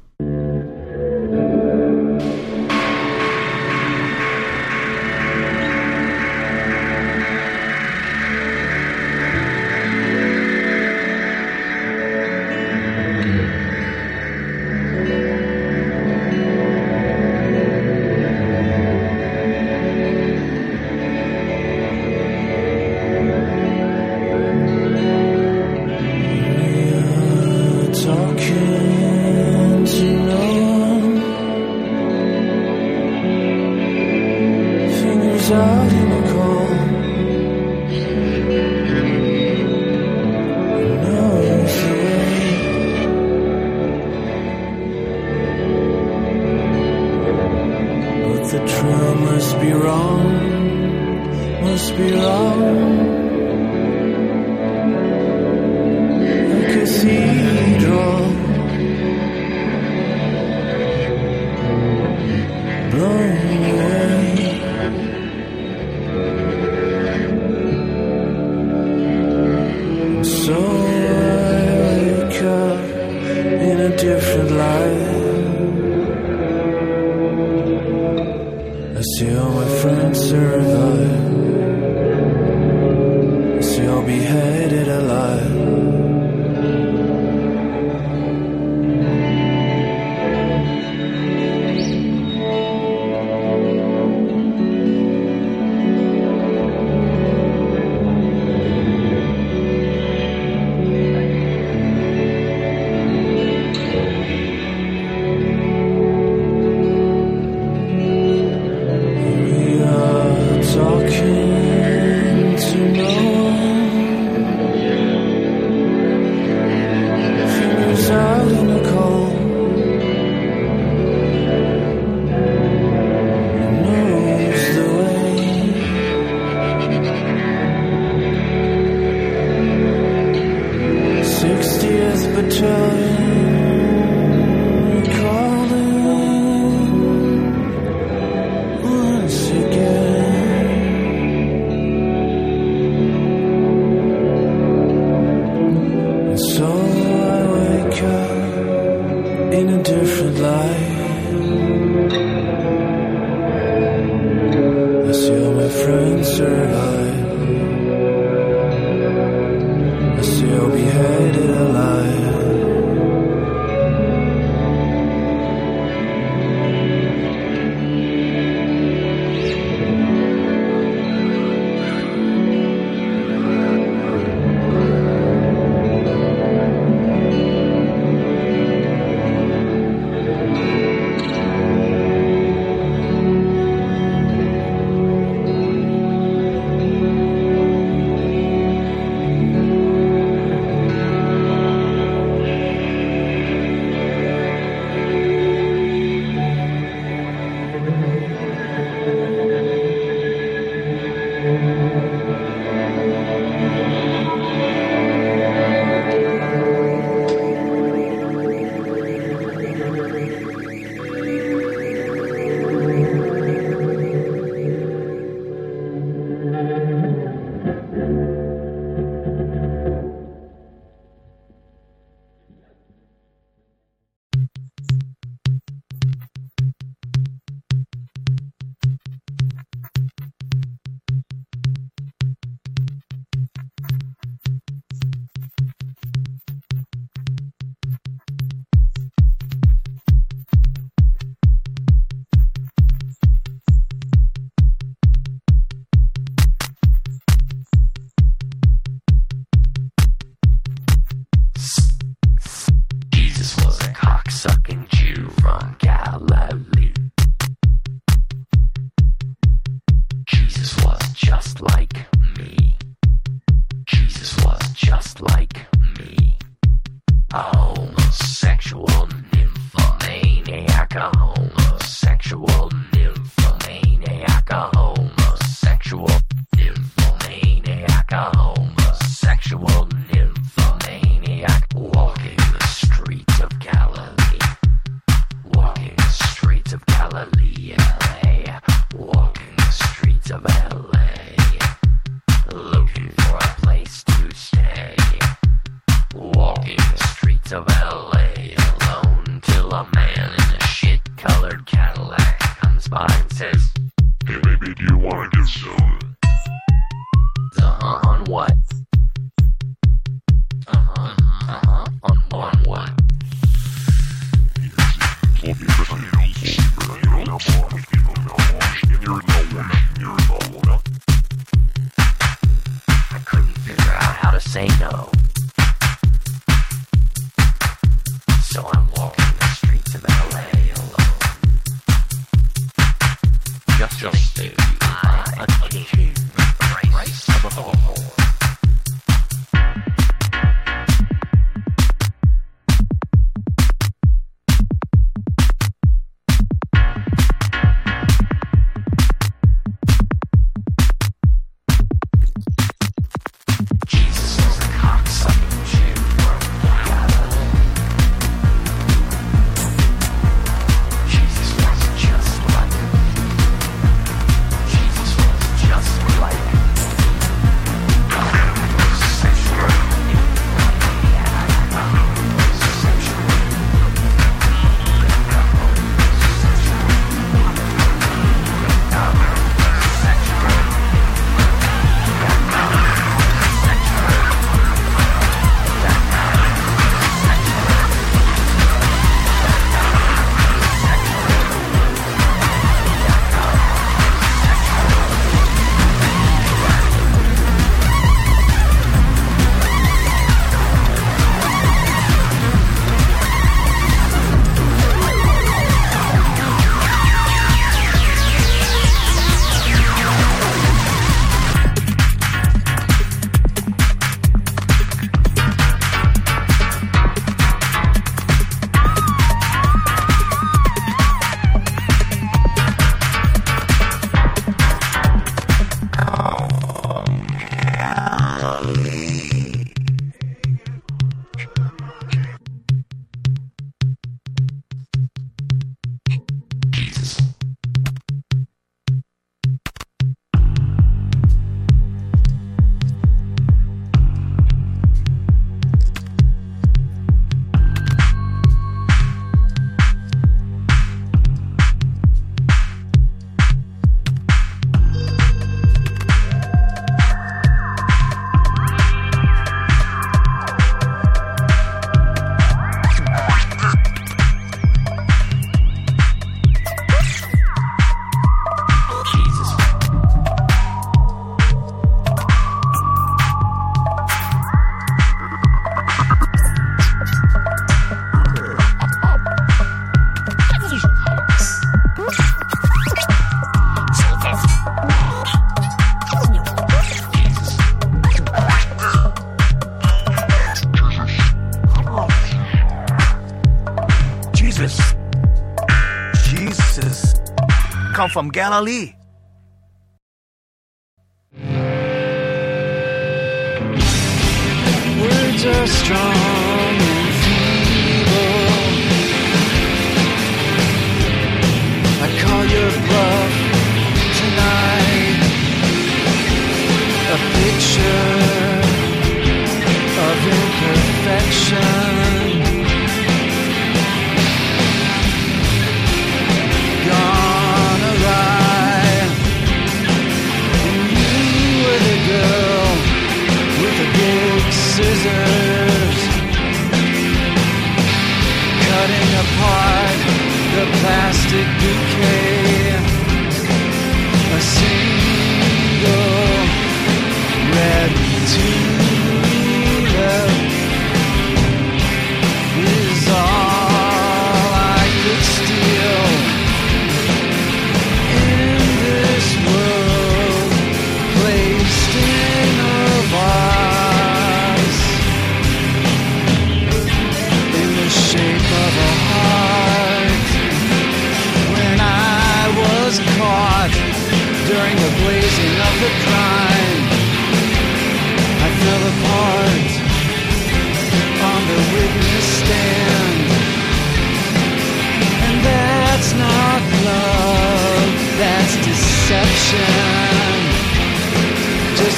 From Galilee.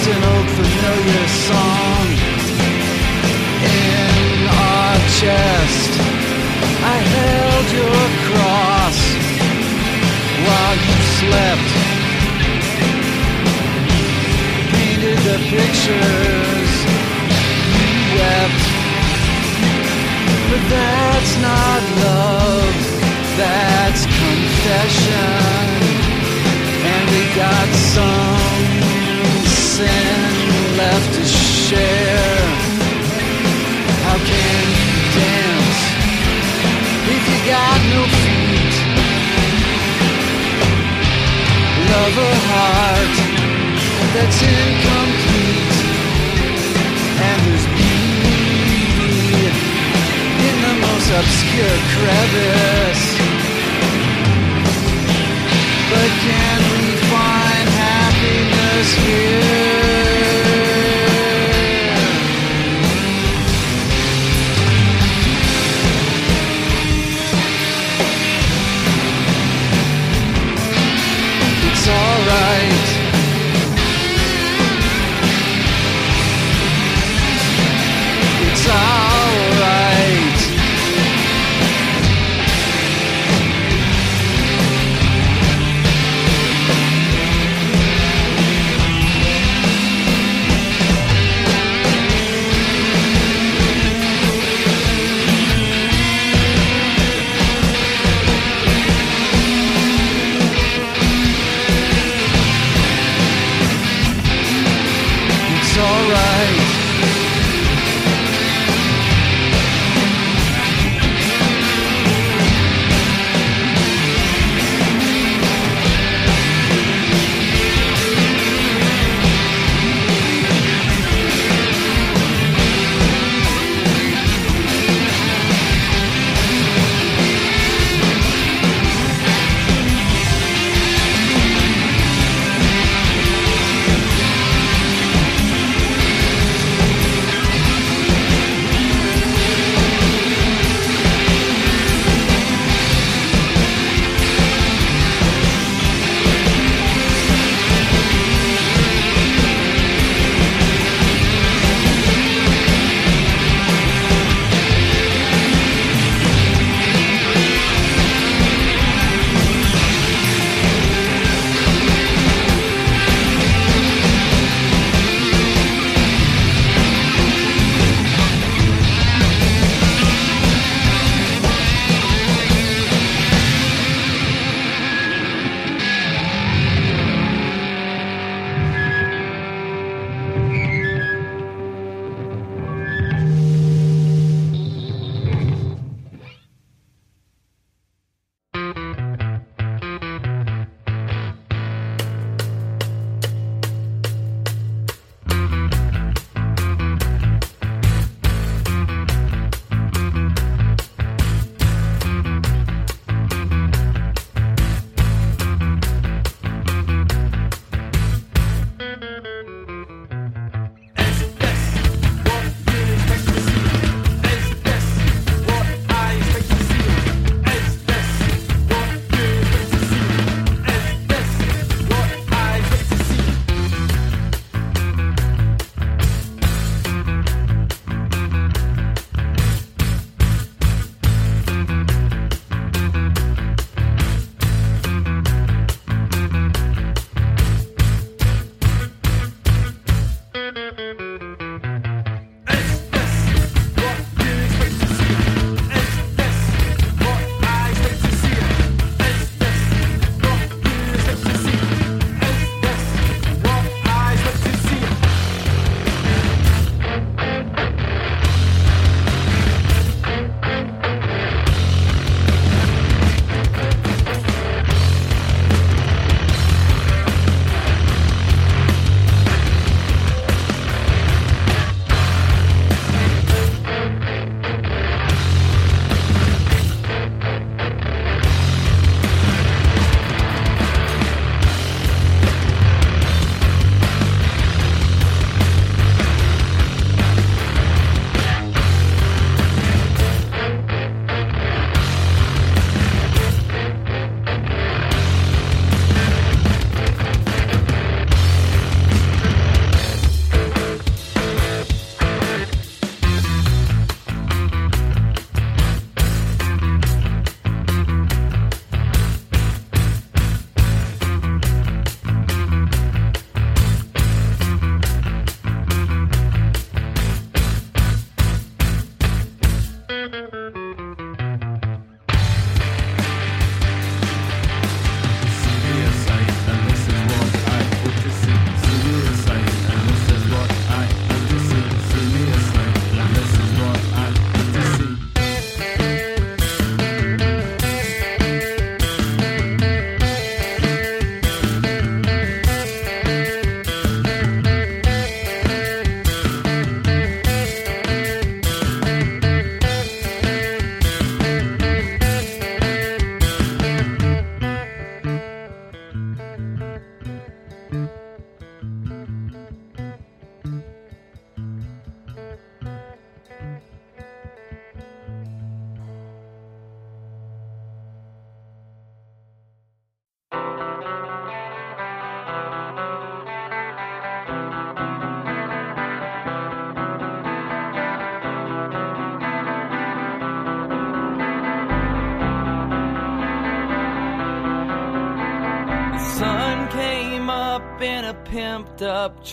An old familiar song in our chest. I held your cross while you slept. Painted the pictures you wept. But that's not love, that's confession. And we got some sin left to share. How can you dance if you got no feet? Love a heart that's incomplete, and there's beauty in the most obscure crevice. But can we find happiness here?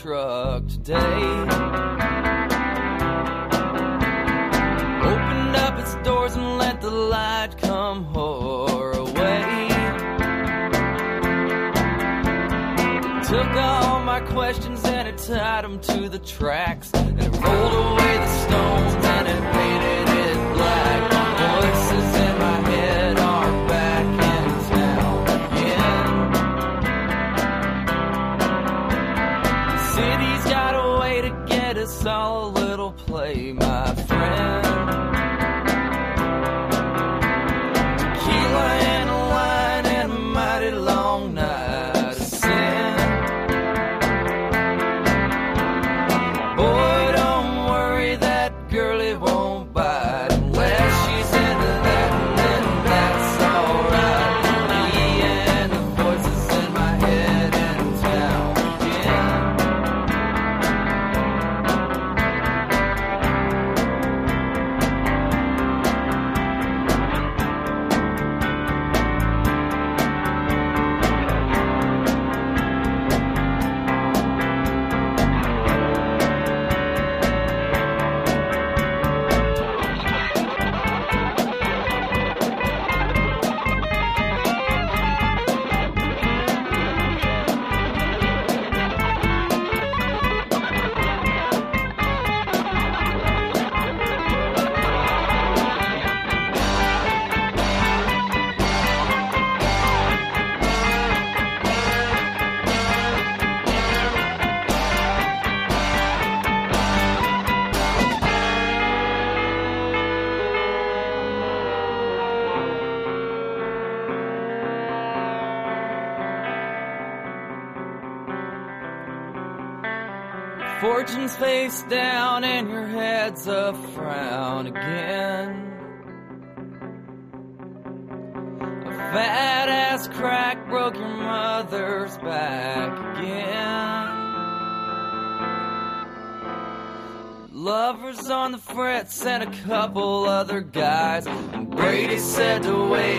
Pimped face down and your head's a frown again. A fat ass crack broke your mother's back again. Lovers on the frets and a couple other guys. And Brady said to wait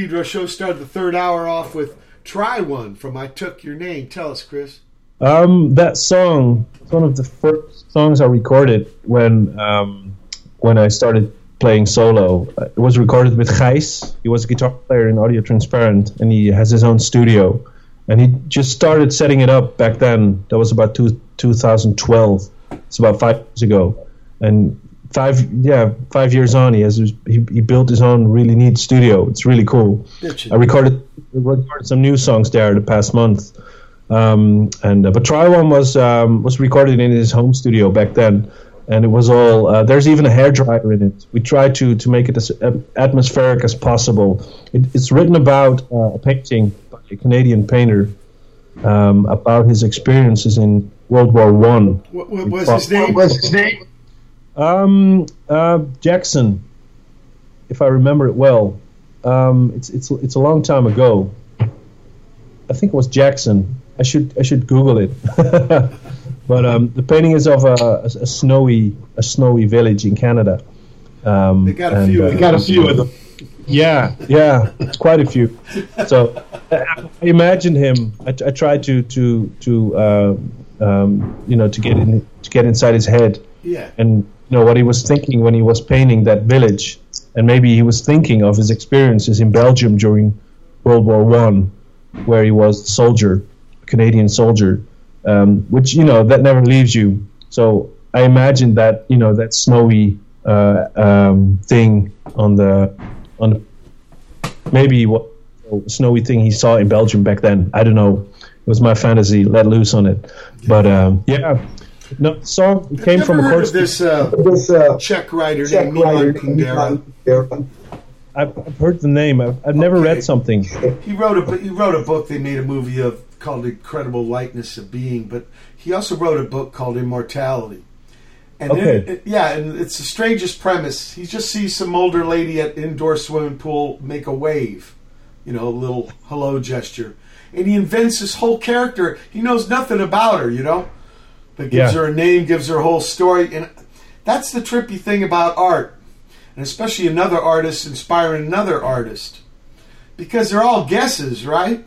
Pedro show started the third hour off with Try One from I Took Your Name. Tell us, Chris. Um, that song, it's one of the first songs I recorded when um, when I started playing solo. It was recorded with Gijs. He was a guitar player in Audiotransparent, and he has his own studio. And he just started setting it up back then. That was about two, 2012. It's about five years ago. And five, yeah, five years on, he has he, he built his own really neat studio. It's really cool. I recorded recorded some new songs there the past month. Um, and uh, but Try One was um, was recorded in his home studio back then, and it was all. Uh, there's even a hairdryer in it. We tried to to make it as atmospheric as possible. It, it's written about uh, a painting by a Canadian painter um, about his experiences in World War One. What, what was his name? What was his name? Um, uh, Jackson, if I remember it well. Um, it's it's it's a long time ago. I think it was Jackson. I should I should Google it. [laughs] but um, the painting is of a, a, a snowy a snowy village in Canada. Um, They got a and, few uh, of them. Got a few of them. Yeah, yeah, it's quite a few. So I I imagined him. I, I tried to to to uh, um, you know to get in to get inside his head Yeah. and you know what he was thinking when he was painting that village, and maybe he was thinking of his experiences in Belgium during World War One, where he was a soldier, a Canadian soldier, um, which you know that never leaves you. So I imagine that you know that snowy uh, um, thing on the on the, maybe what snowy thing he saw in Belgium back then. I don't know. It was my fantasy let loose on it. But um, yeah, no the song came Have from a ever heard chorus. of this uh, Czech writer named Milan Kundera? I've, I've heard the name. I've, I've never read something. He wrote a he wrote a book they made a movie of called Incredible Lightness of Being, but he also wrote a book called Immortality. And Okay. it- it- yeah, and it's the strangest premise. He just sees some older lady at indoor swimming pool make a wave, you know, a little hello gesture, and he invents this whole character. He knows nothing about her, you know, gives Yeah. her a name, gives her a whole story, and that's the trippy thing about art, and especially another artist inspiring another artist, because they're all guesses, right?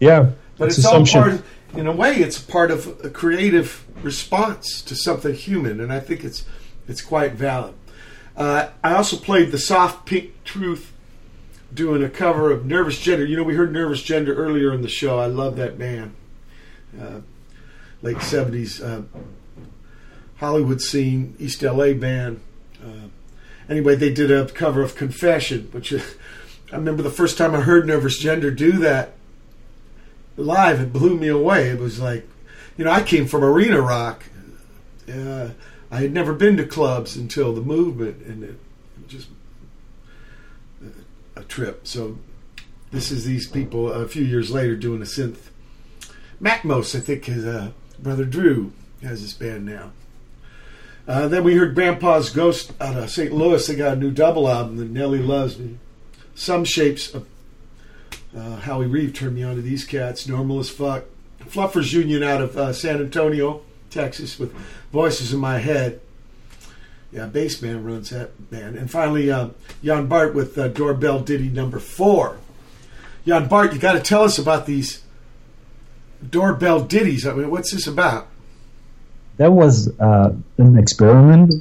Yeah, But it's it's, all assumption. part, in a way, it's part of a creative response to something human, and I think it's it's quite valid. Uh, I also played the Soft Pink Truth, doing a cover of Nervous Gender. You know, we heard Nervous Gender earlier in the show. I love that band, uh, late seventies uh, Hollywood scene, East LA band. Uh, anyway, they did a cover of Confession, which I remember the first time I heard Nervous Gender do that live, it blew me away. It was like, you know, I came from arena rock. Uh, I had never been to clubs until the movement, and it just a trip. So this is these people a few years later doing a synth. Macmos, I think, his uh, brother Drew has his band now. Uh, then we heard Grandpa's Ghost out of St. Louis. They got a new double album that Nellie loves me. Sumshapes of uh, Howie Reeve turned me on to these cats. Normal as fuck. Fluffers Union out of uh, San Antonio, Texas, with Voices in My Head. Yeah, bass Bassman runs that band. And finally, uh, Jan Bart with uh, Doorbell Ditty number four. Jan Bart, you got to tell us about these doorbell ditties. I mean, what's this about? That was uh, an experiment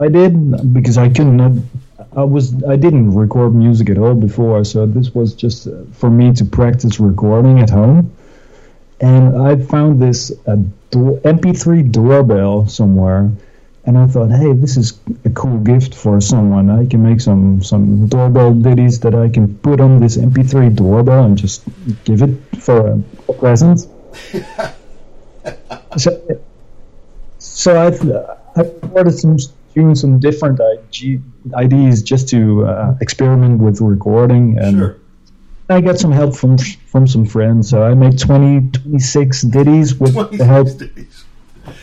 I did because I couldn't. I was I didn't record music at all before, so this was just uh, for me to practice recording at home. And I found this uh, door, MP3 doorbell somewhere, and I thought, hey, this is a cool gift for someone. I can make some some doorbell ditties that I can put on this MP3 doorbell and just give it for a present. So, [laughs] so I've I recorded some some different IG, ideas just to uh, experiment with recording, and I got some help from from some friends. So I made 20, 26 ditties with the help.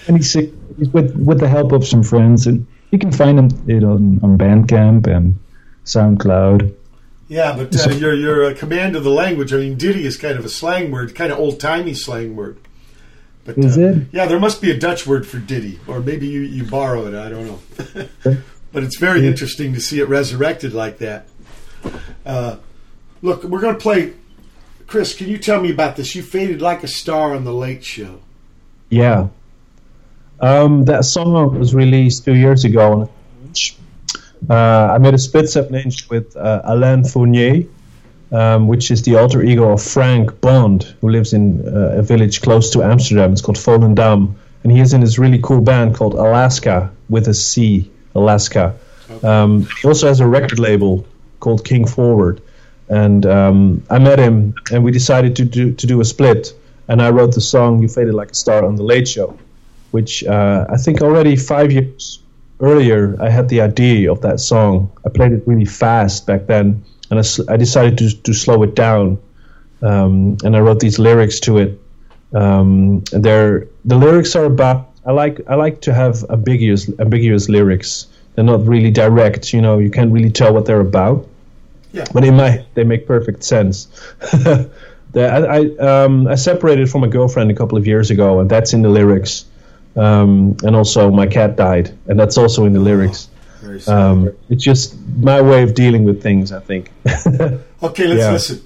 26 with with the help of some friends, and you can find them you on, on Bandcamp and SoundCloud. Yeah, but uh, your your uh, command of the language. I mean, ditty is kind of a slang word, kind of old timey slang word. But Is uh, it? Yeah, there must be a Dutch word for ditty, or maybe you you borrow it. I don't know. [laughs] but it's very interesting to see it resurrected like that. Uh, look, we're going to play. Chris, can you tell me about this? You faded like a star on the Late Show. Yeah. Um, that song was released two years ago. on I made a split inch with uh, Alain Fournier, um, which is the alter ego of Frank Bond, who lives in uh, a village close to Amsterdam. It's called Volendam. And he is in this really cool band called Alaska with a C, Alaska. Um, he also has a record label called King Forward. And um, I met him, and we decided to do, to do a split. And I wrote the song "You Faded Like a Star" on the Late Show, which uh, I think already five years earlier I had the idea of that song. I played it really fast back then, and I decided to to slow it down. Um, and I wrote these lyrics to it. Um, they're the lyrics are about. I like I like to have ambiguous ambiguous lyrics. They're not really direct. You know, you can't really tell what they're about. Yeah. But they might they make perfect sense. [laughs] I I, um, I separated from a girlfriend a couple of years ago, and that's in the lyrics. Um, and also, my cat died, and that's also in the lyrics. Very sad. Um, it's just my way of dealing with things, I think. [laughs] Okay, let's Yeah. listen.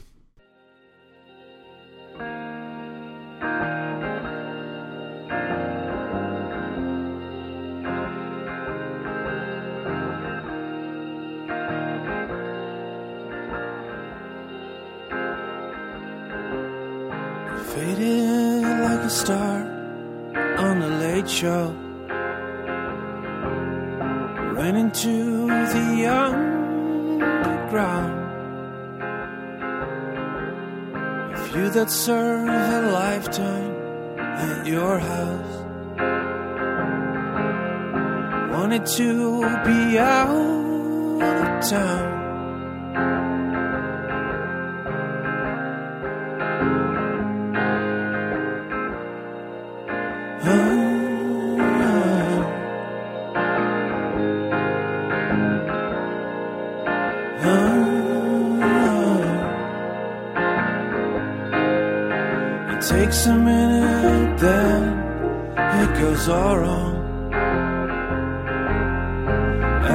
takes a minute, then it goes all wrong.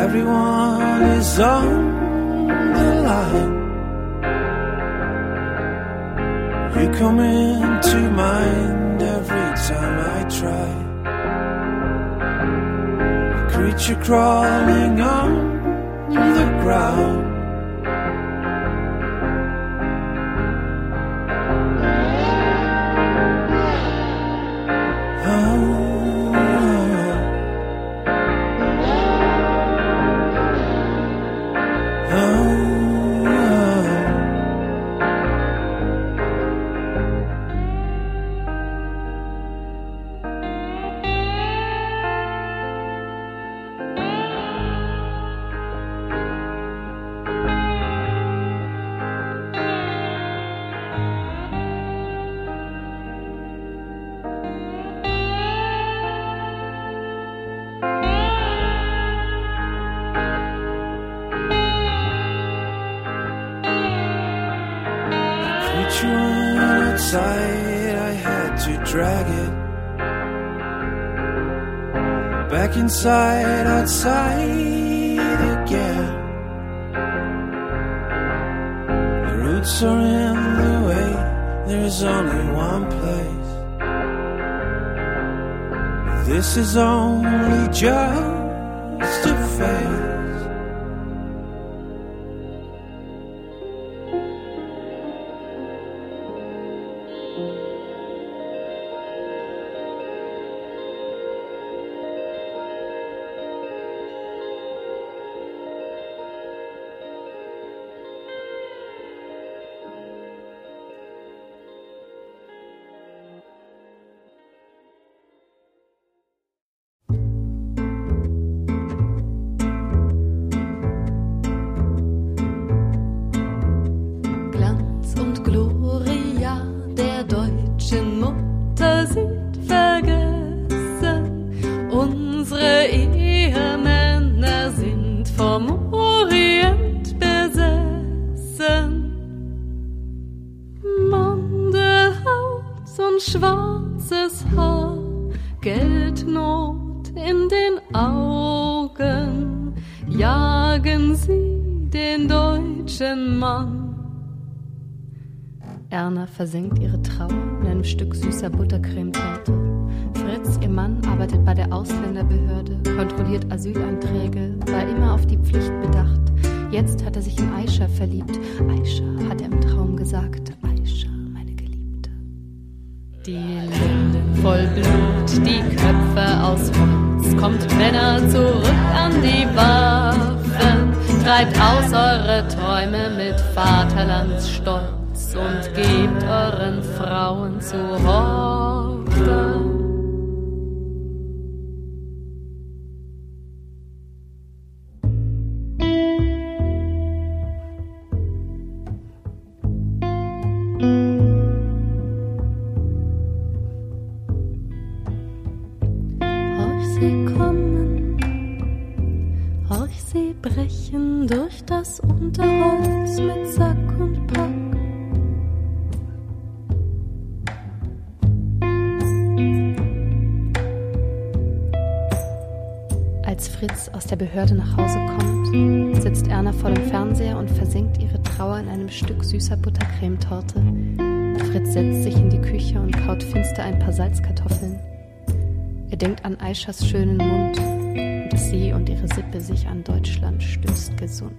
Everyone is on the line. You come into mind every time I try. A creature crawling on the ground. versenkt ihre Trauer in einem Stück süßer Buttercremetorte. Fritz, ihr Mann, arbeitet bei der Ausländerbehörde, kontrolliert Asylanträge, war immer auf die Pflicht bedacht. Jetzt hat er sich in Er denkt an Aishas schönen Mund dass sie und ihre Sippe sich an Deutschland stößt gesund.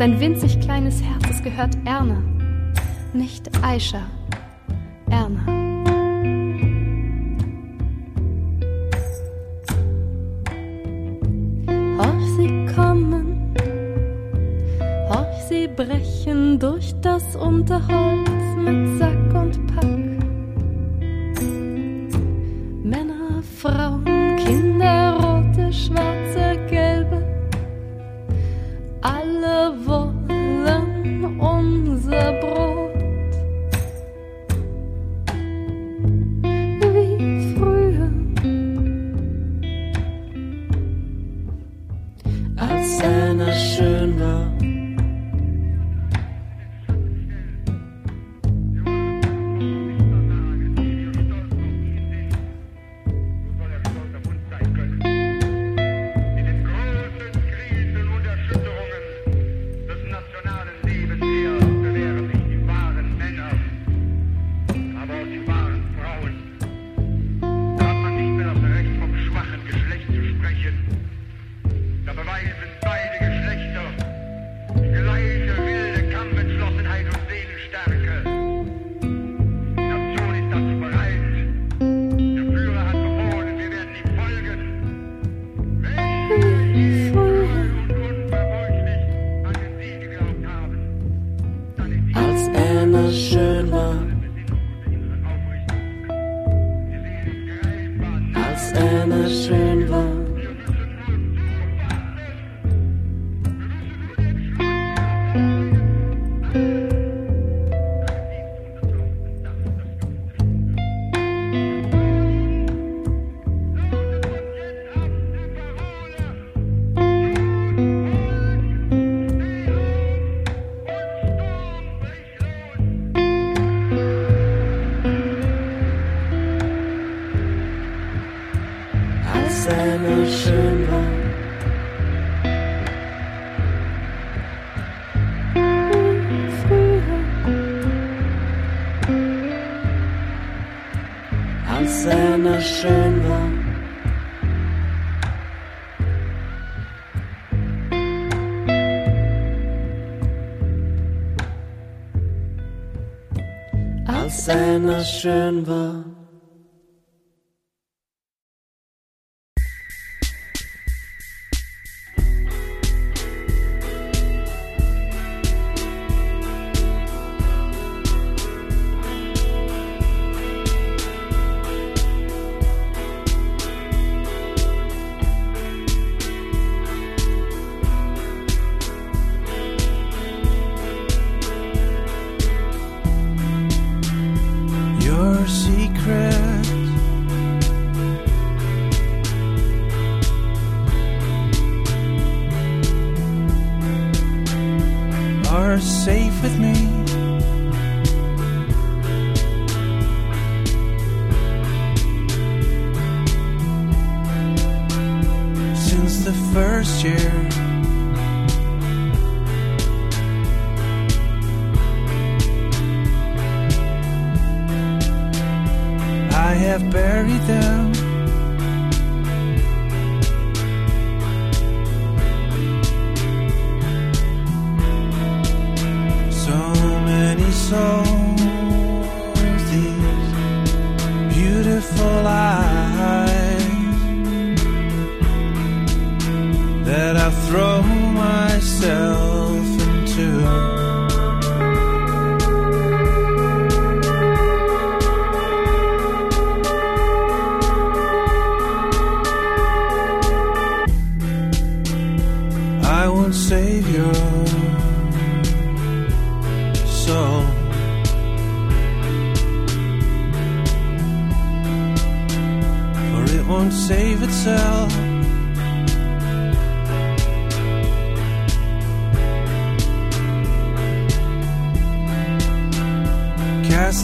Sein winzig kleines Herz, es gehört Erna, nicht Aisha. schön.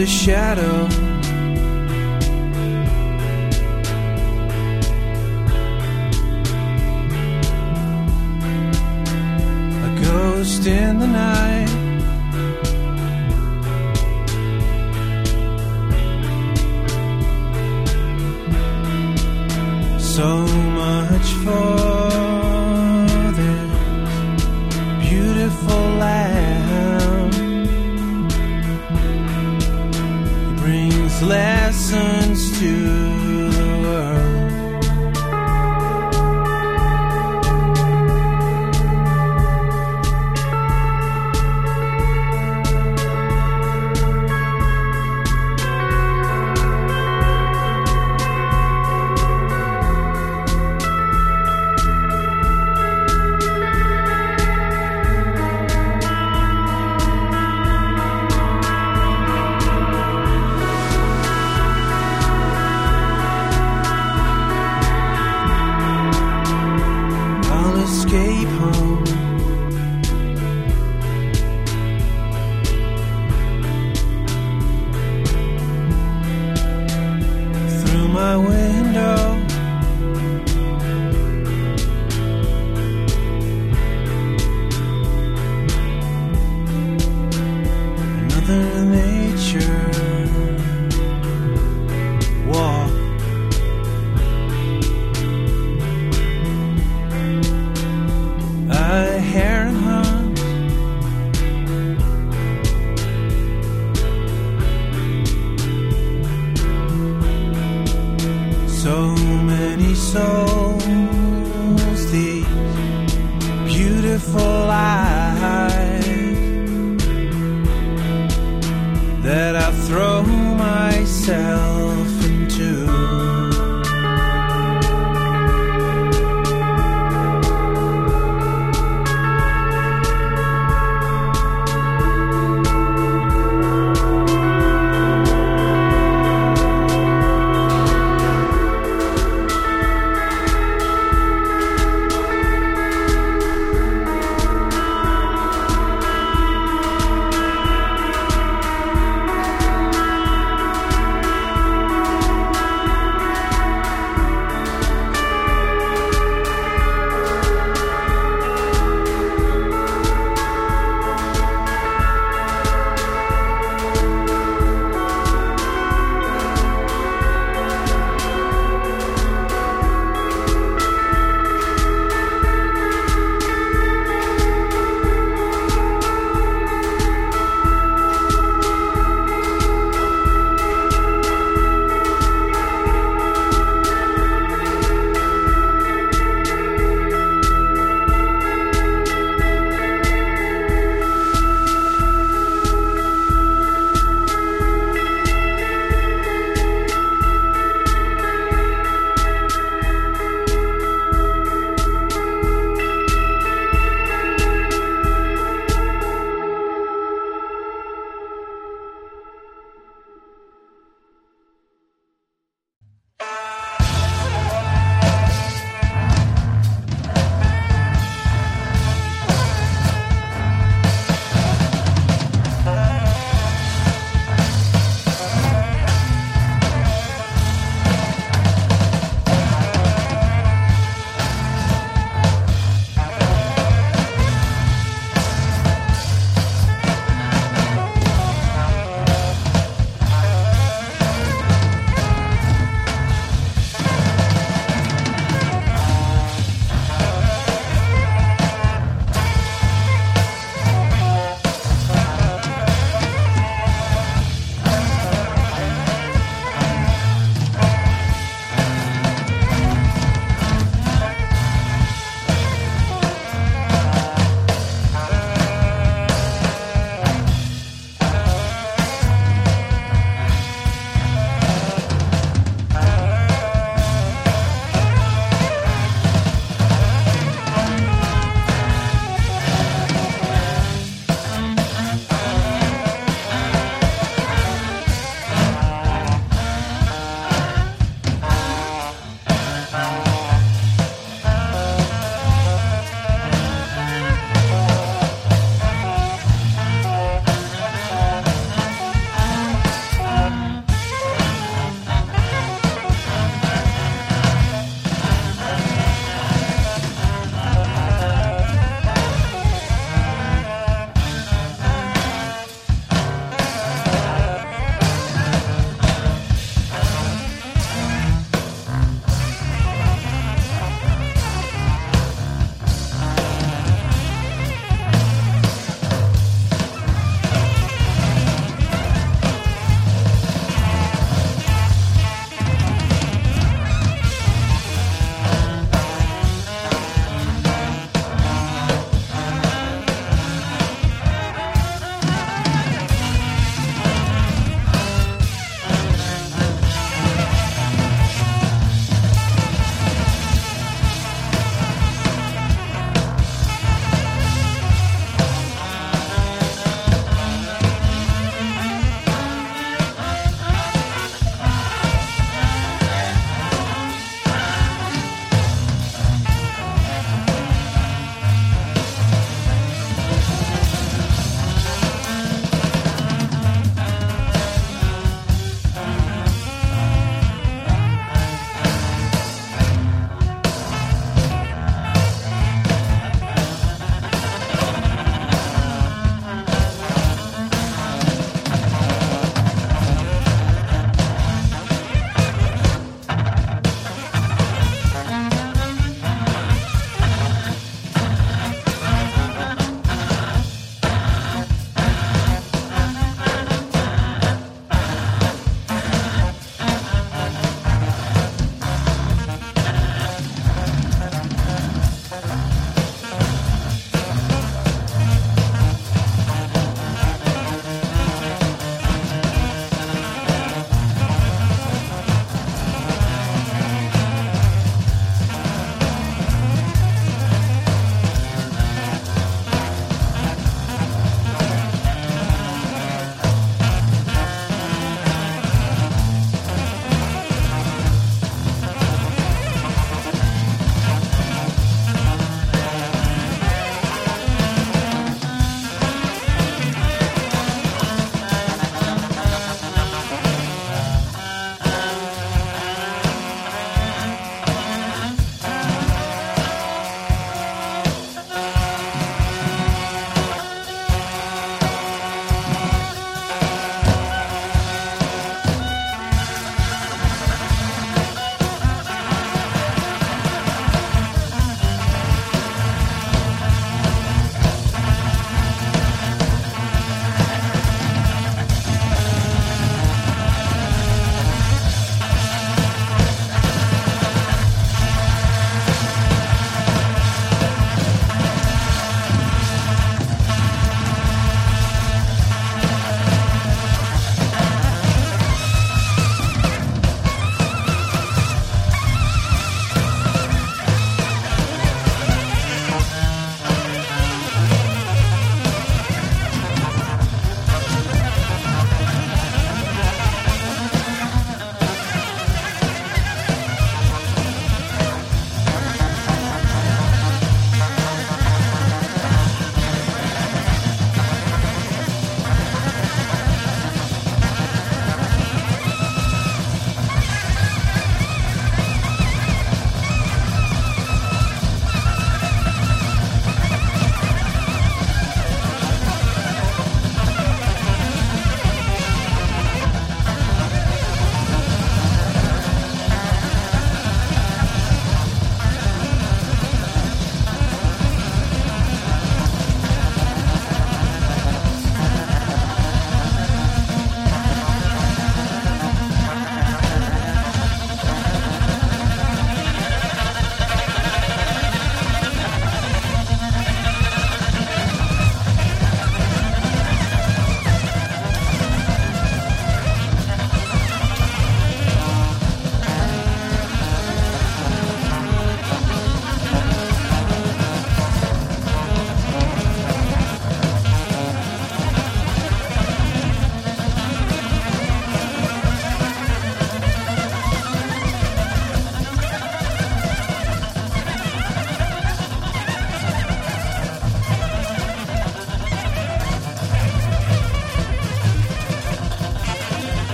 the shadow. so many souls, these beautiful eyes that I throw myself.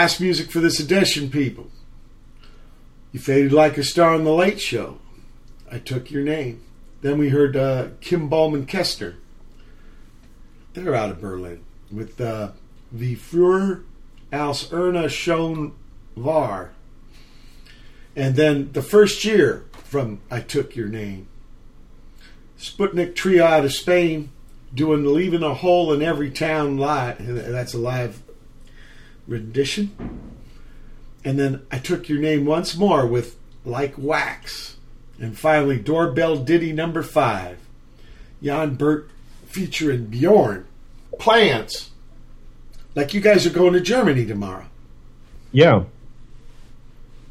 Last music for this edition, people. You faded like a star on the Late Show. I took your name. Then we heard uh, Kinbom and Kessner. They're out of Berlin with uh, the Früher als Erna Schon War. And then the first year from I Took Your Name. Sputnik Trio out of Spain doing Leaving a Hole in Every Town live. That's a live rendition. And then I took your name once more with Like Wax. And finally, Doorbell Ditty number five. Jan Bart featuring Bjorn. Plans. Like you guys are going to Germany tomorrow. Yeah.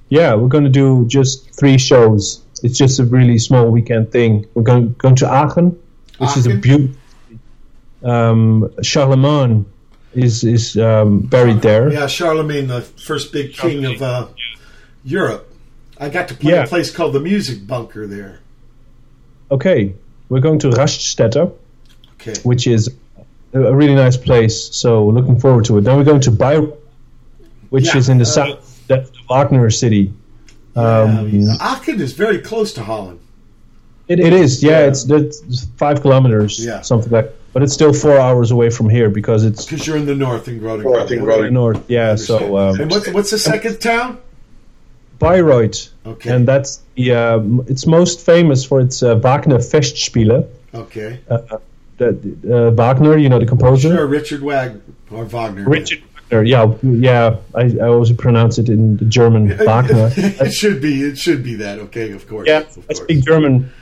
Yeah, we're going to do just three shows. It's just a really small weekend thing. We're going, going to Aachen, which is a beautiful. Um, Charlemagne is is um, buried there. Yeah, Charlemagne, the first big king of uh, Europe. I got to play Yeah. a place called the Music Bunker there. Okay, we're going to Raststätte, Okay. which is a, really nice place. So looking forward to it. Then we're going to Bayreuth, which Yeah, is in the uh, south. That's the Wagner city. Um, Aachen is very close to Holland. It, it is, yeah. It's, it's five kilometers, Yeah. something like. But it's still four hours away from here because it's Because you're in the north in Groningen. North, north. Yeah, so um, and what's what's the second town? Bayreuth, Okay. and that's the um, it's most famous for its uh, Wagner Festspiele. Okay. Uh, uh, the, uh, Wagner, you know the composer. Sure, Richard Wagner or Wagner. Richard Wagner. Yeah, yeah. I, I always pronounce it in the German [laughs] Wagner. it should be. It should be that. Okay, of course. yeah, I speak German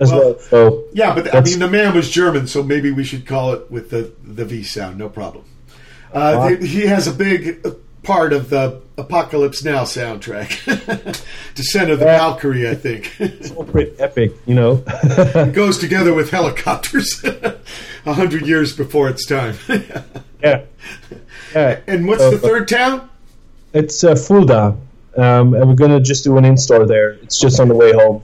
as well. so Yeah, but I mean, the man was German, so maybe we should call it with the the V sound. No problem. Uh, Wow. he has a big uh, part of the Apocalypse Now soundtrack, [laughs] Descent of the Valkyrie. I think [laughs] so pretty epic, you know. [laughs] it goes together with helicopters, a hundred years before its time. yeah, yeah. and what's So, the third town? It's uh, Fulda, um, and we're gonna just do an in-store there. It's just on the way home.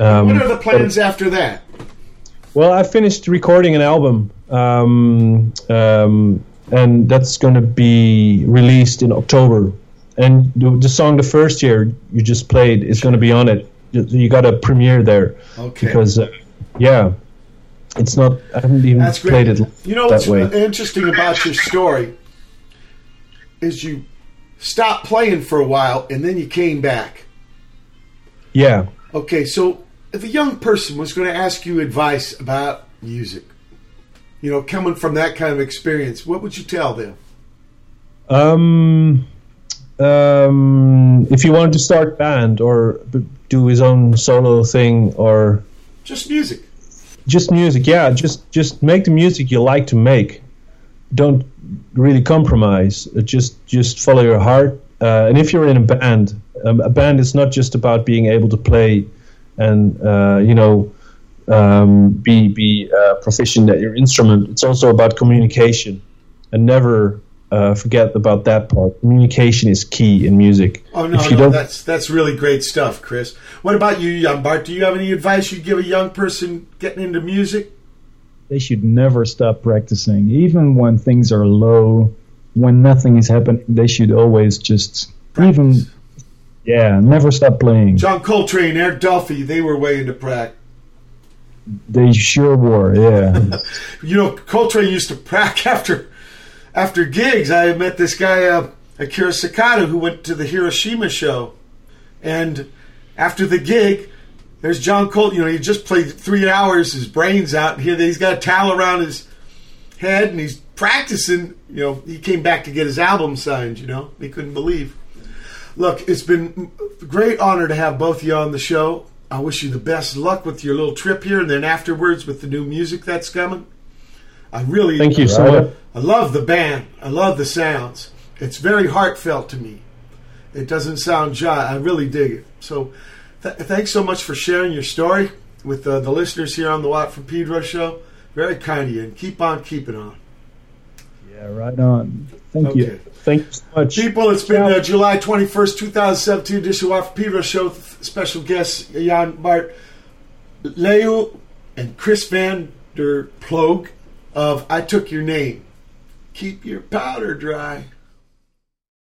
Um, what are the plans after that? Well, I finished recording an album, um, um, and that's going to be released in October. And the, the song, the first year you just played, is going to be on it. You, you got a premiere there Okay. because, uh, yeah, it's not. I haven't even That's played great. it You know what's way. interesting about your story is you stopped playing for a while and then you came back. Yeah. Okay, so if a young person was going to ask you advice about music, you know, coming from that kind of experience, what would you tell them? Um, um, if you wanted to start band or do his own solo thing or Just music. just music yeah just just make the music you like to make don't really compromise Uh, just just follow your heart uh, and if you're in a band um, a band is not just about being able to play and uh, you know um, be be uh, proficient at your instrument it's also about communication and never uh, forget about that part communication is key in music Oh no, if you no, don't that's that's really great stuff, Chris. What about you, young Bart? Do you have any advice you'd give a young person getting into music? They should never stop practicing, even when things are low, when nothing is happening. They should always just even, yeah, never stop playing. John Coltrane, Eric Dolphy, they were way into prac. They sure were, yeah. [laughs] You know, Coltrane used to prac [laughs] after after gigs. I met this guy, uh, Akira Sakata, who went to the Hiroshima show, and after the gig, there's John Coltrane. You know, he just played three hours, his brains out, and here he's got a towel around his head, and he's practicing. You know, he came back to get his album signed. You know, he couldn't believe. Look, it's been a great honor to have both of you on the show. I wish you the best luck with your little trip here, and then afterwards with the new music that's coming. I really Thank you so much. I love the band. I love the sounds. It's very heartfelt to me. It doesn't sound dry. I really dig it. So, th- thanks so much for sharing your story with uh, the listeners here on the Watt from Pedro show. Very kind of you, and keep on keeping on. yeah, right on. Thank Okay. you. Thank you so much. People, it's been uh, July 21st, 2017 edition of Pedro show. with Special guests Jan Bart Leu and Chris Van der Ploeg of I Took Your Name. Keep your powder dry.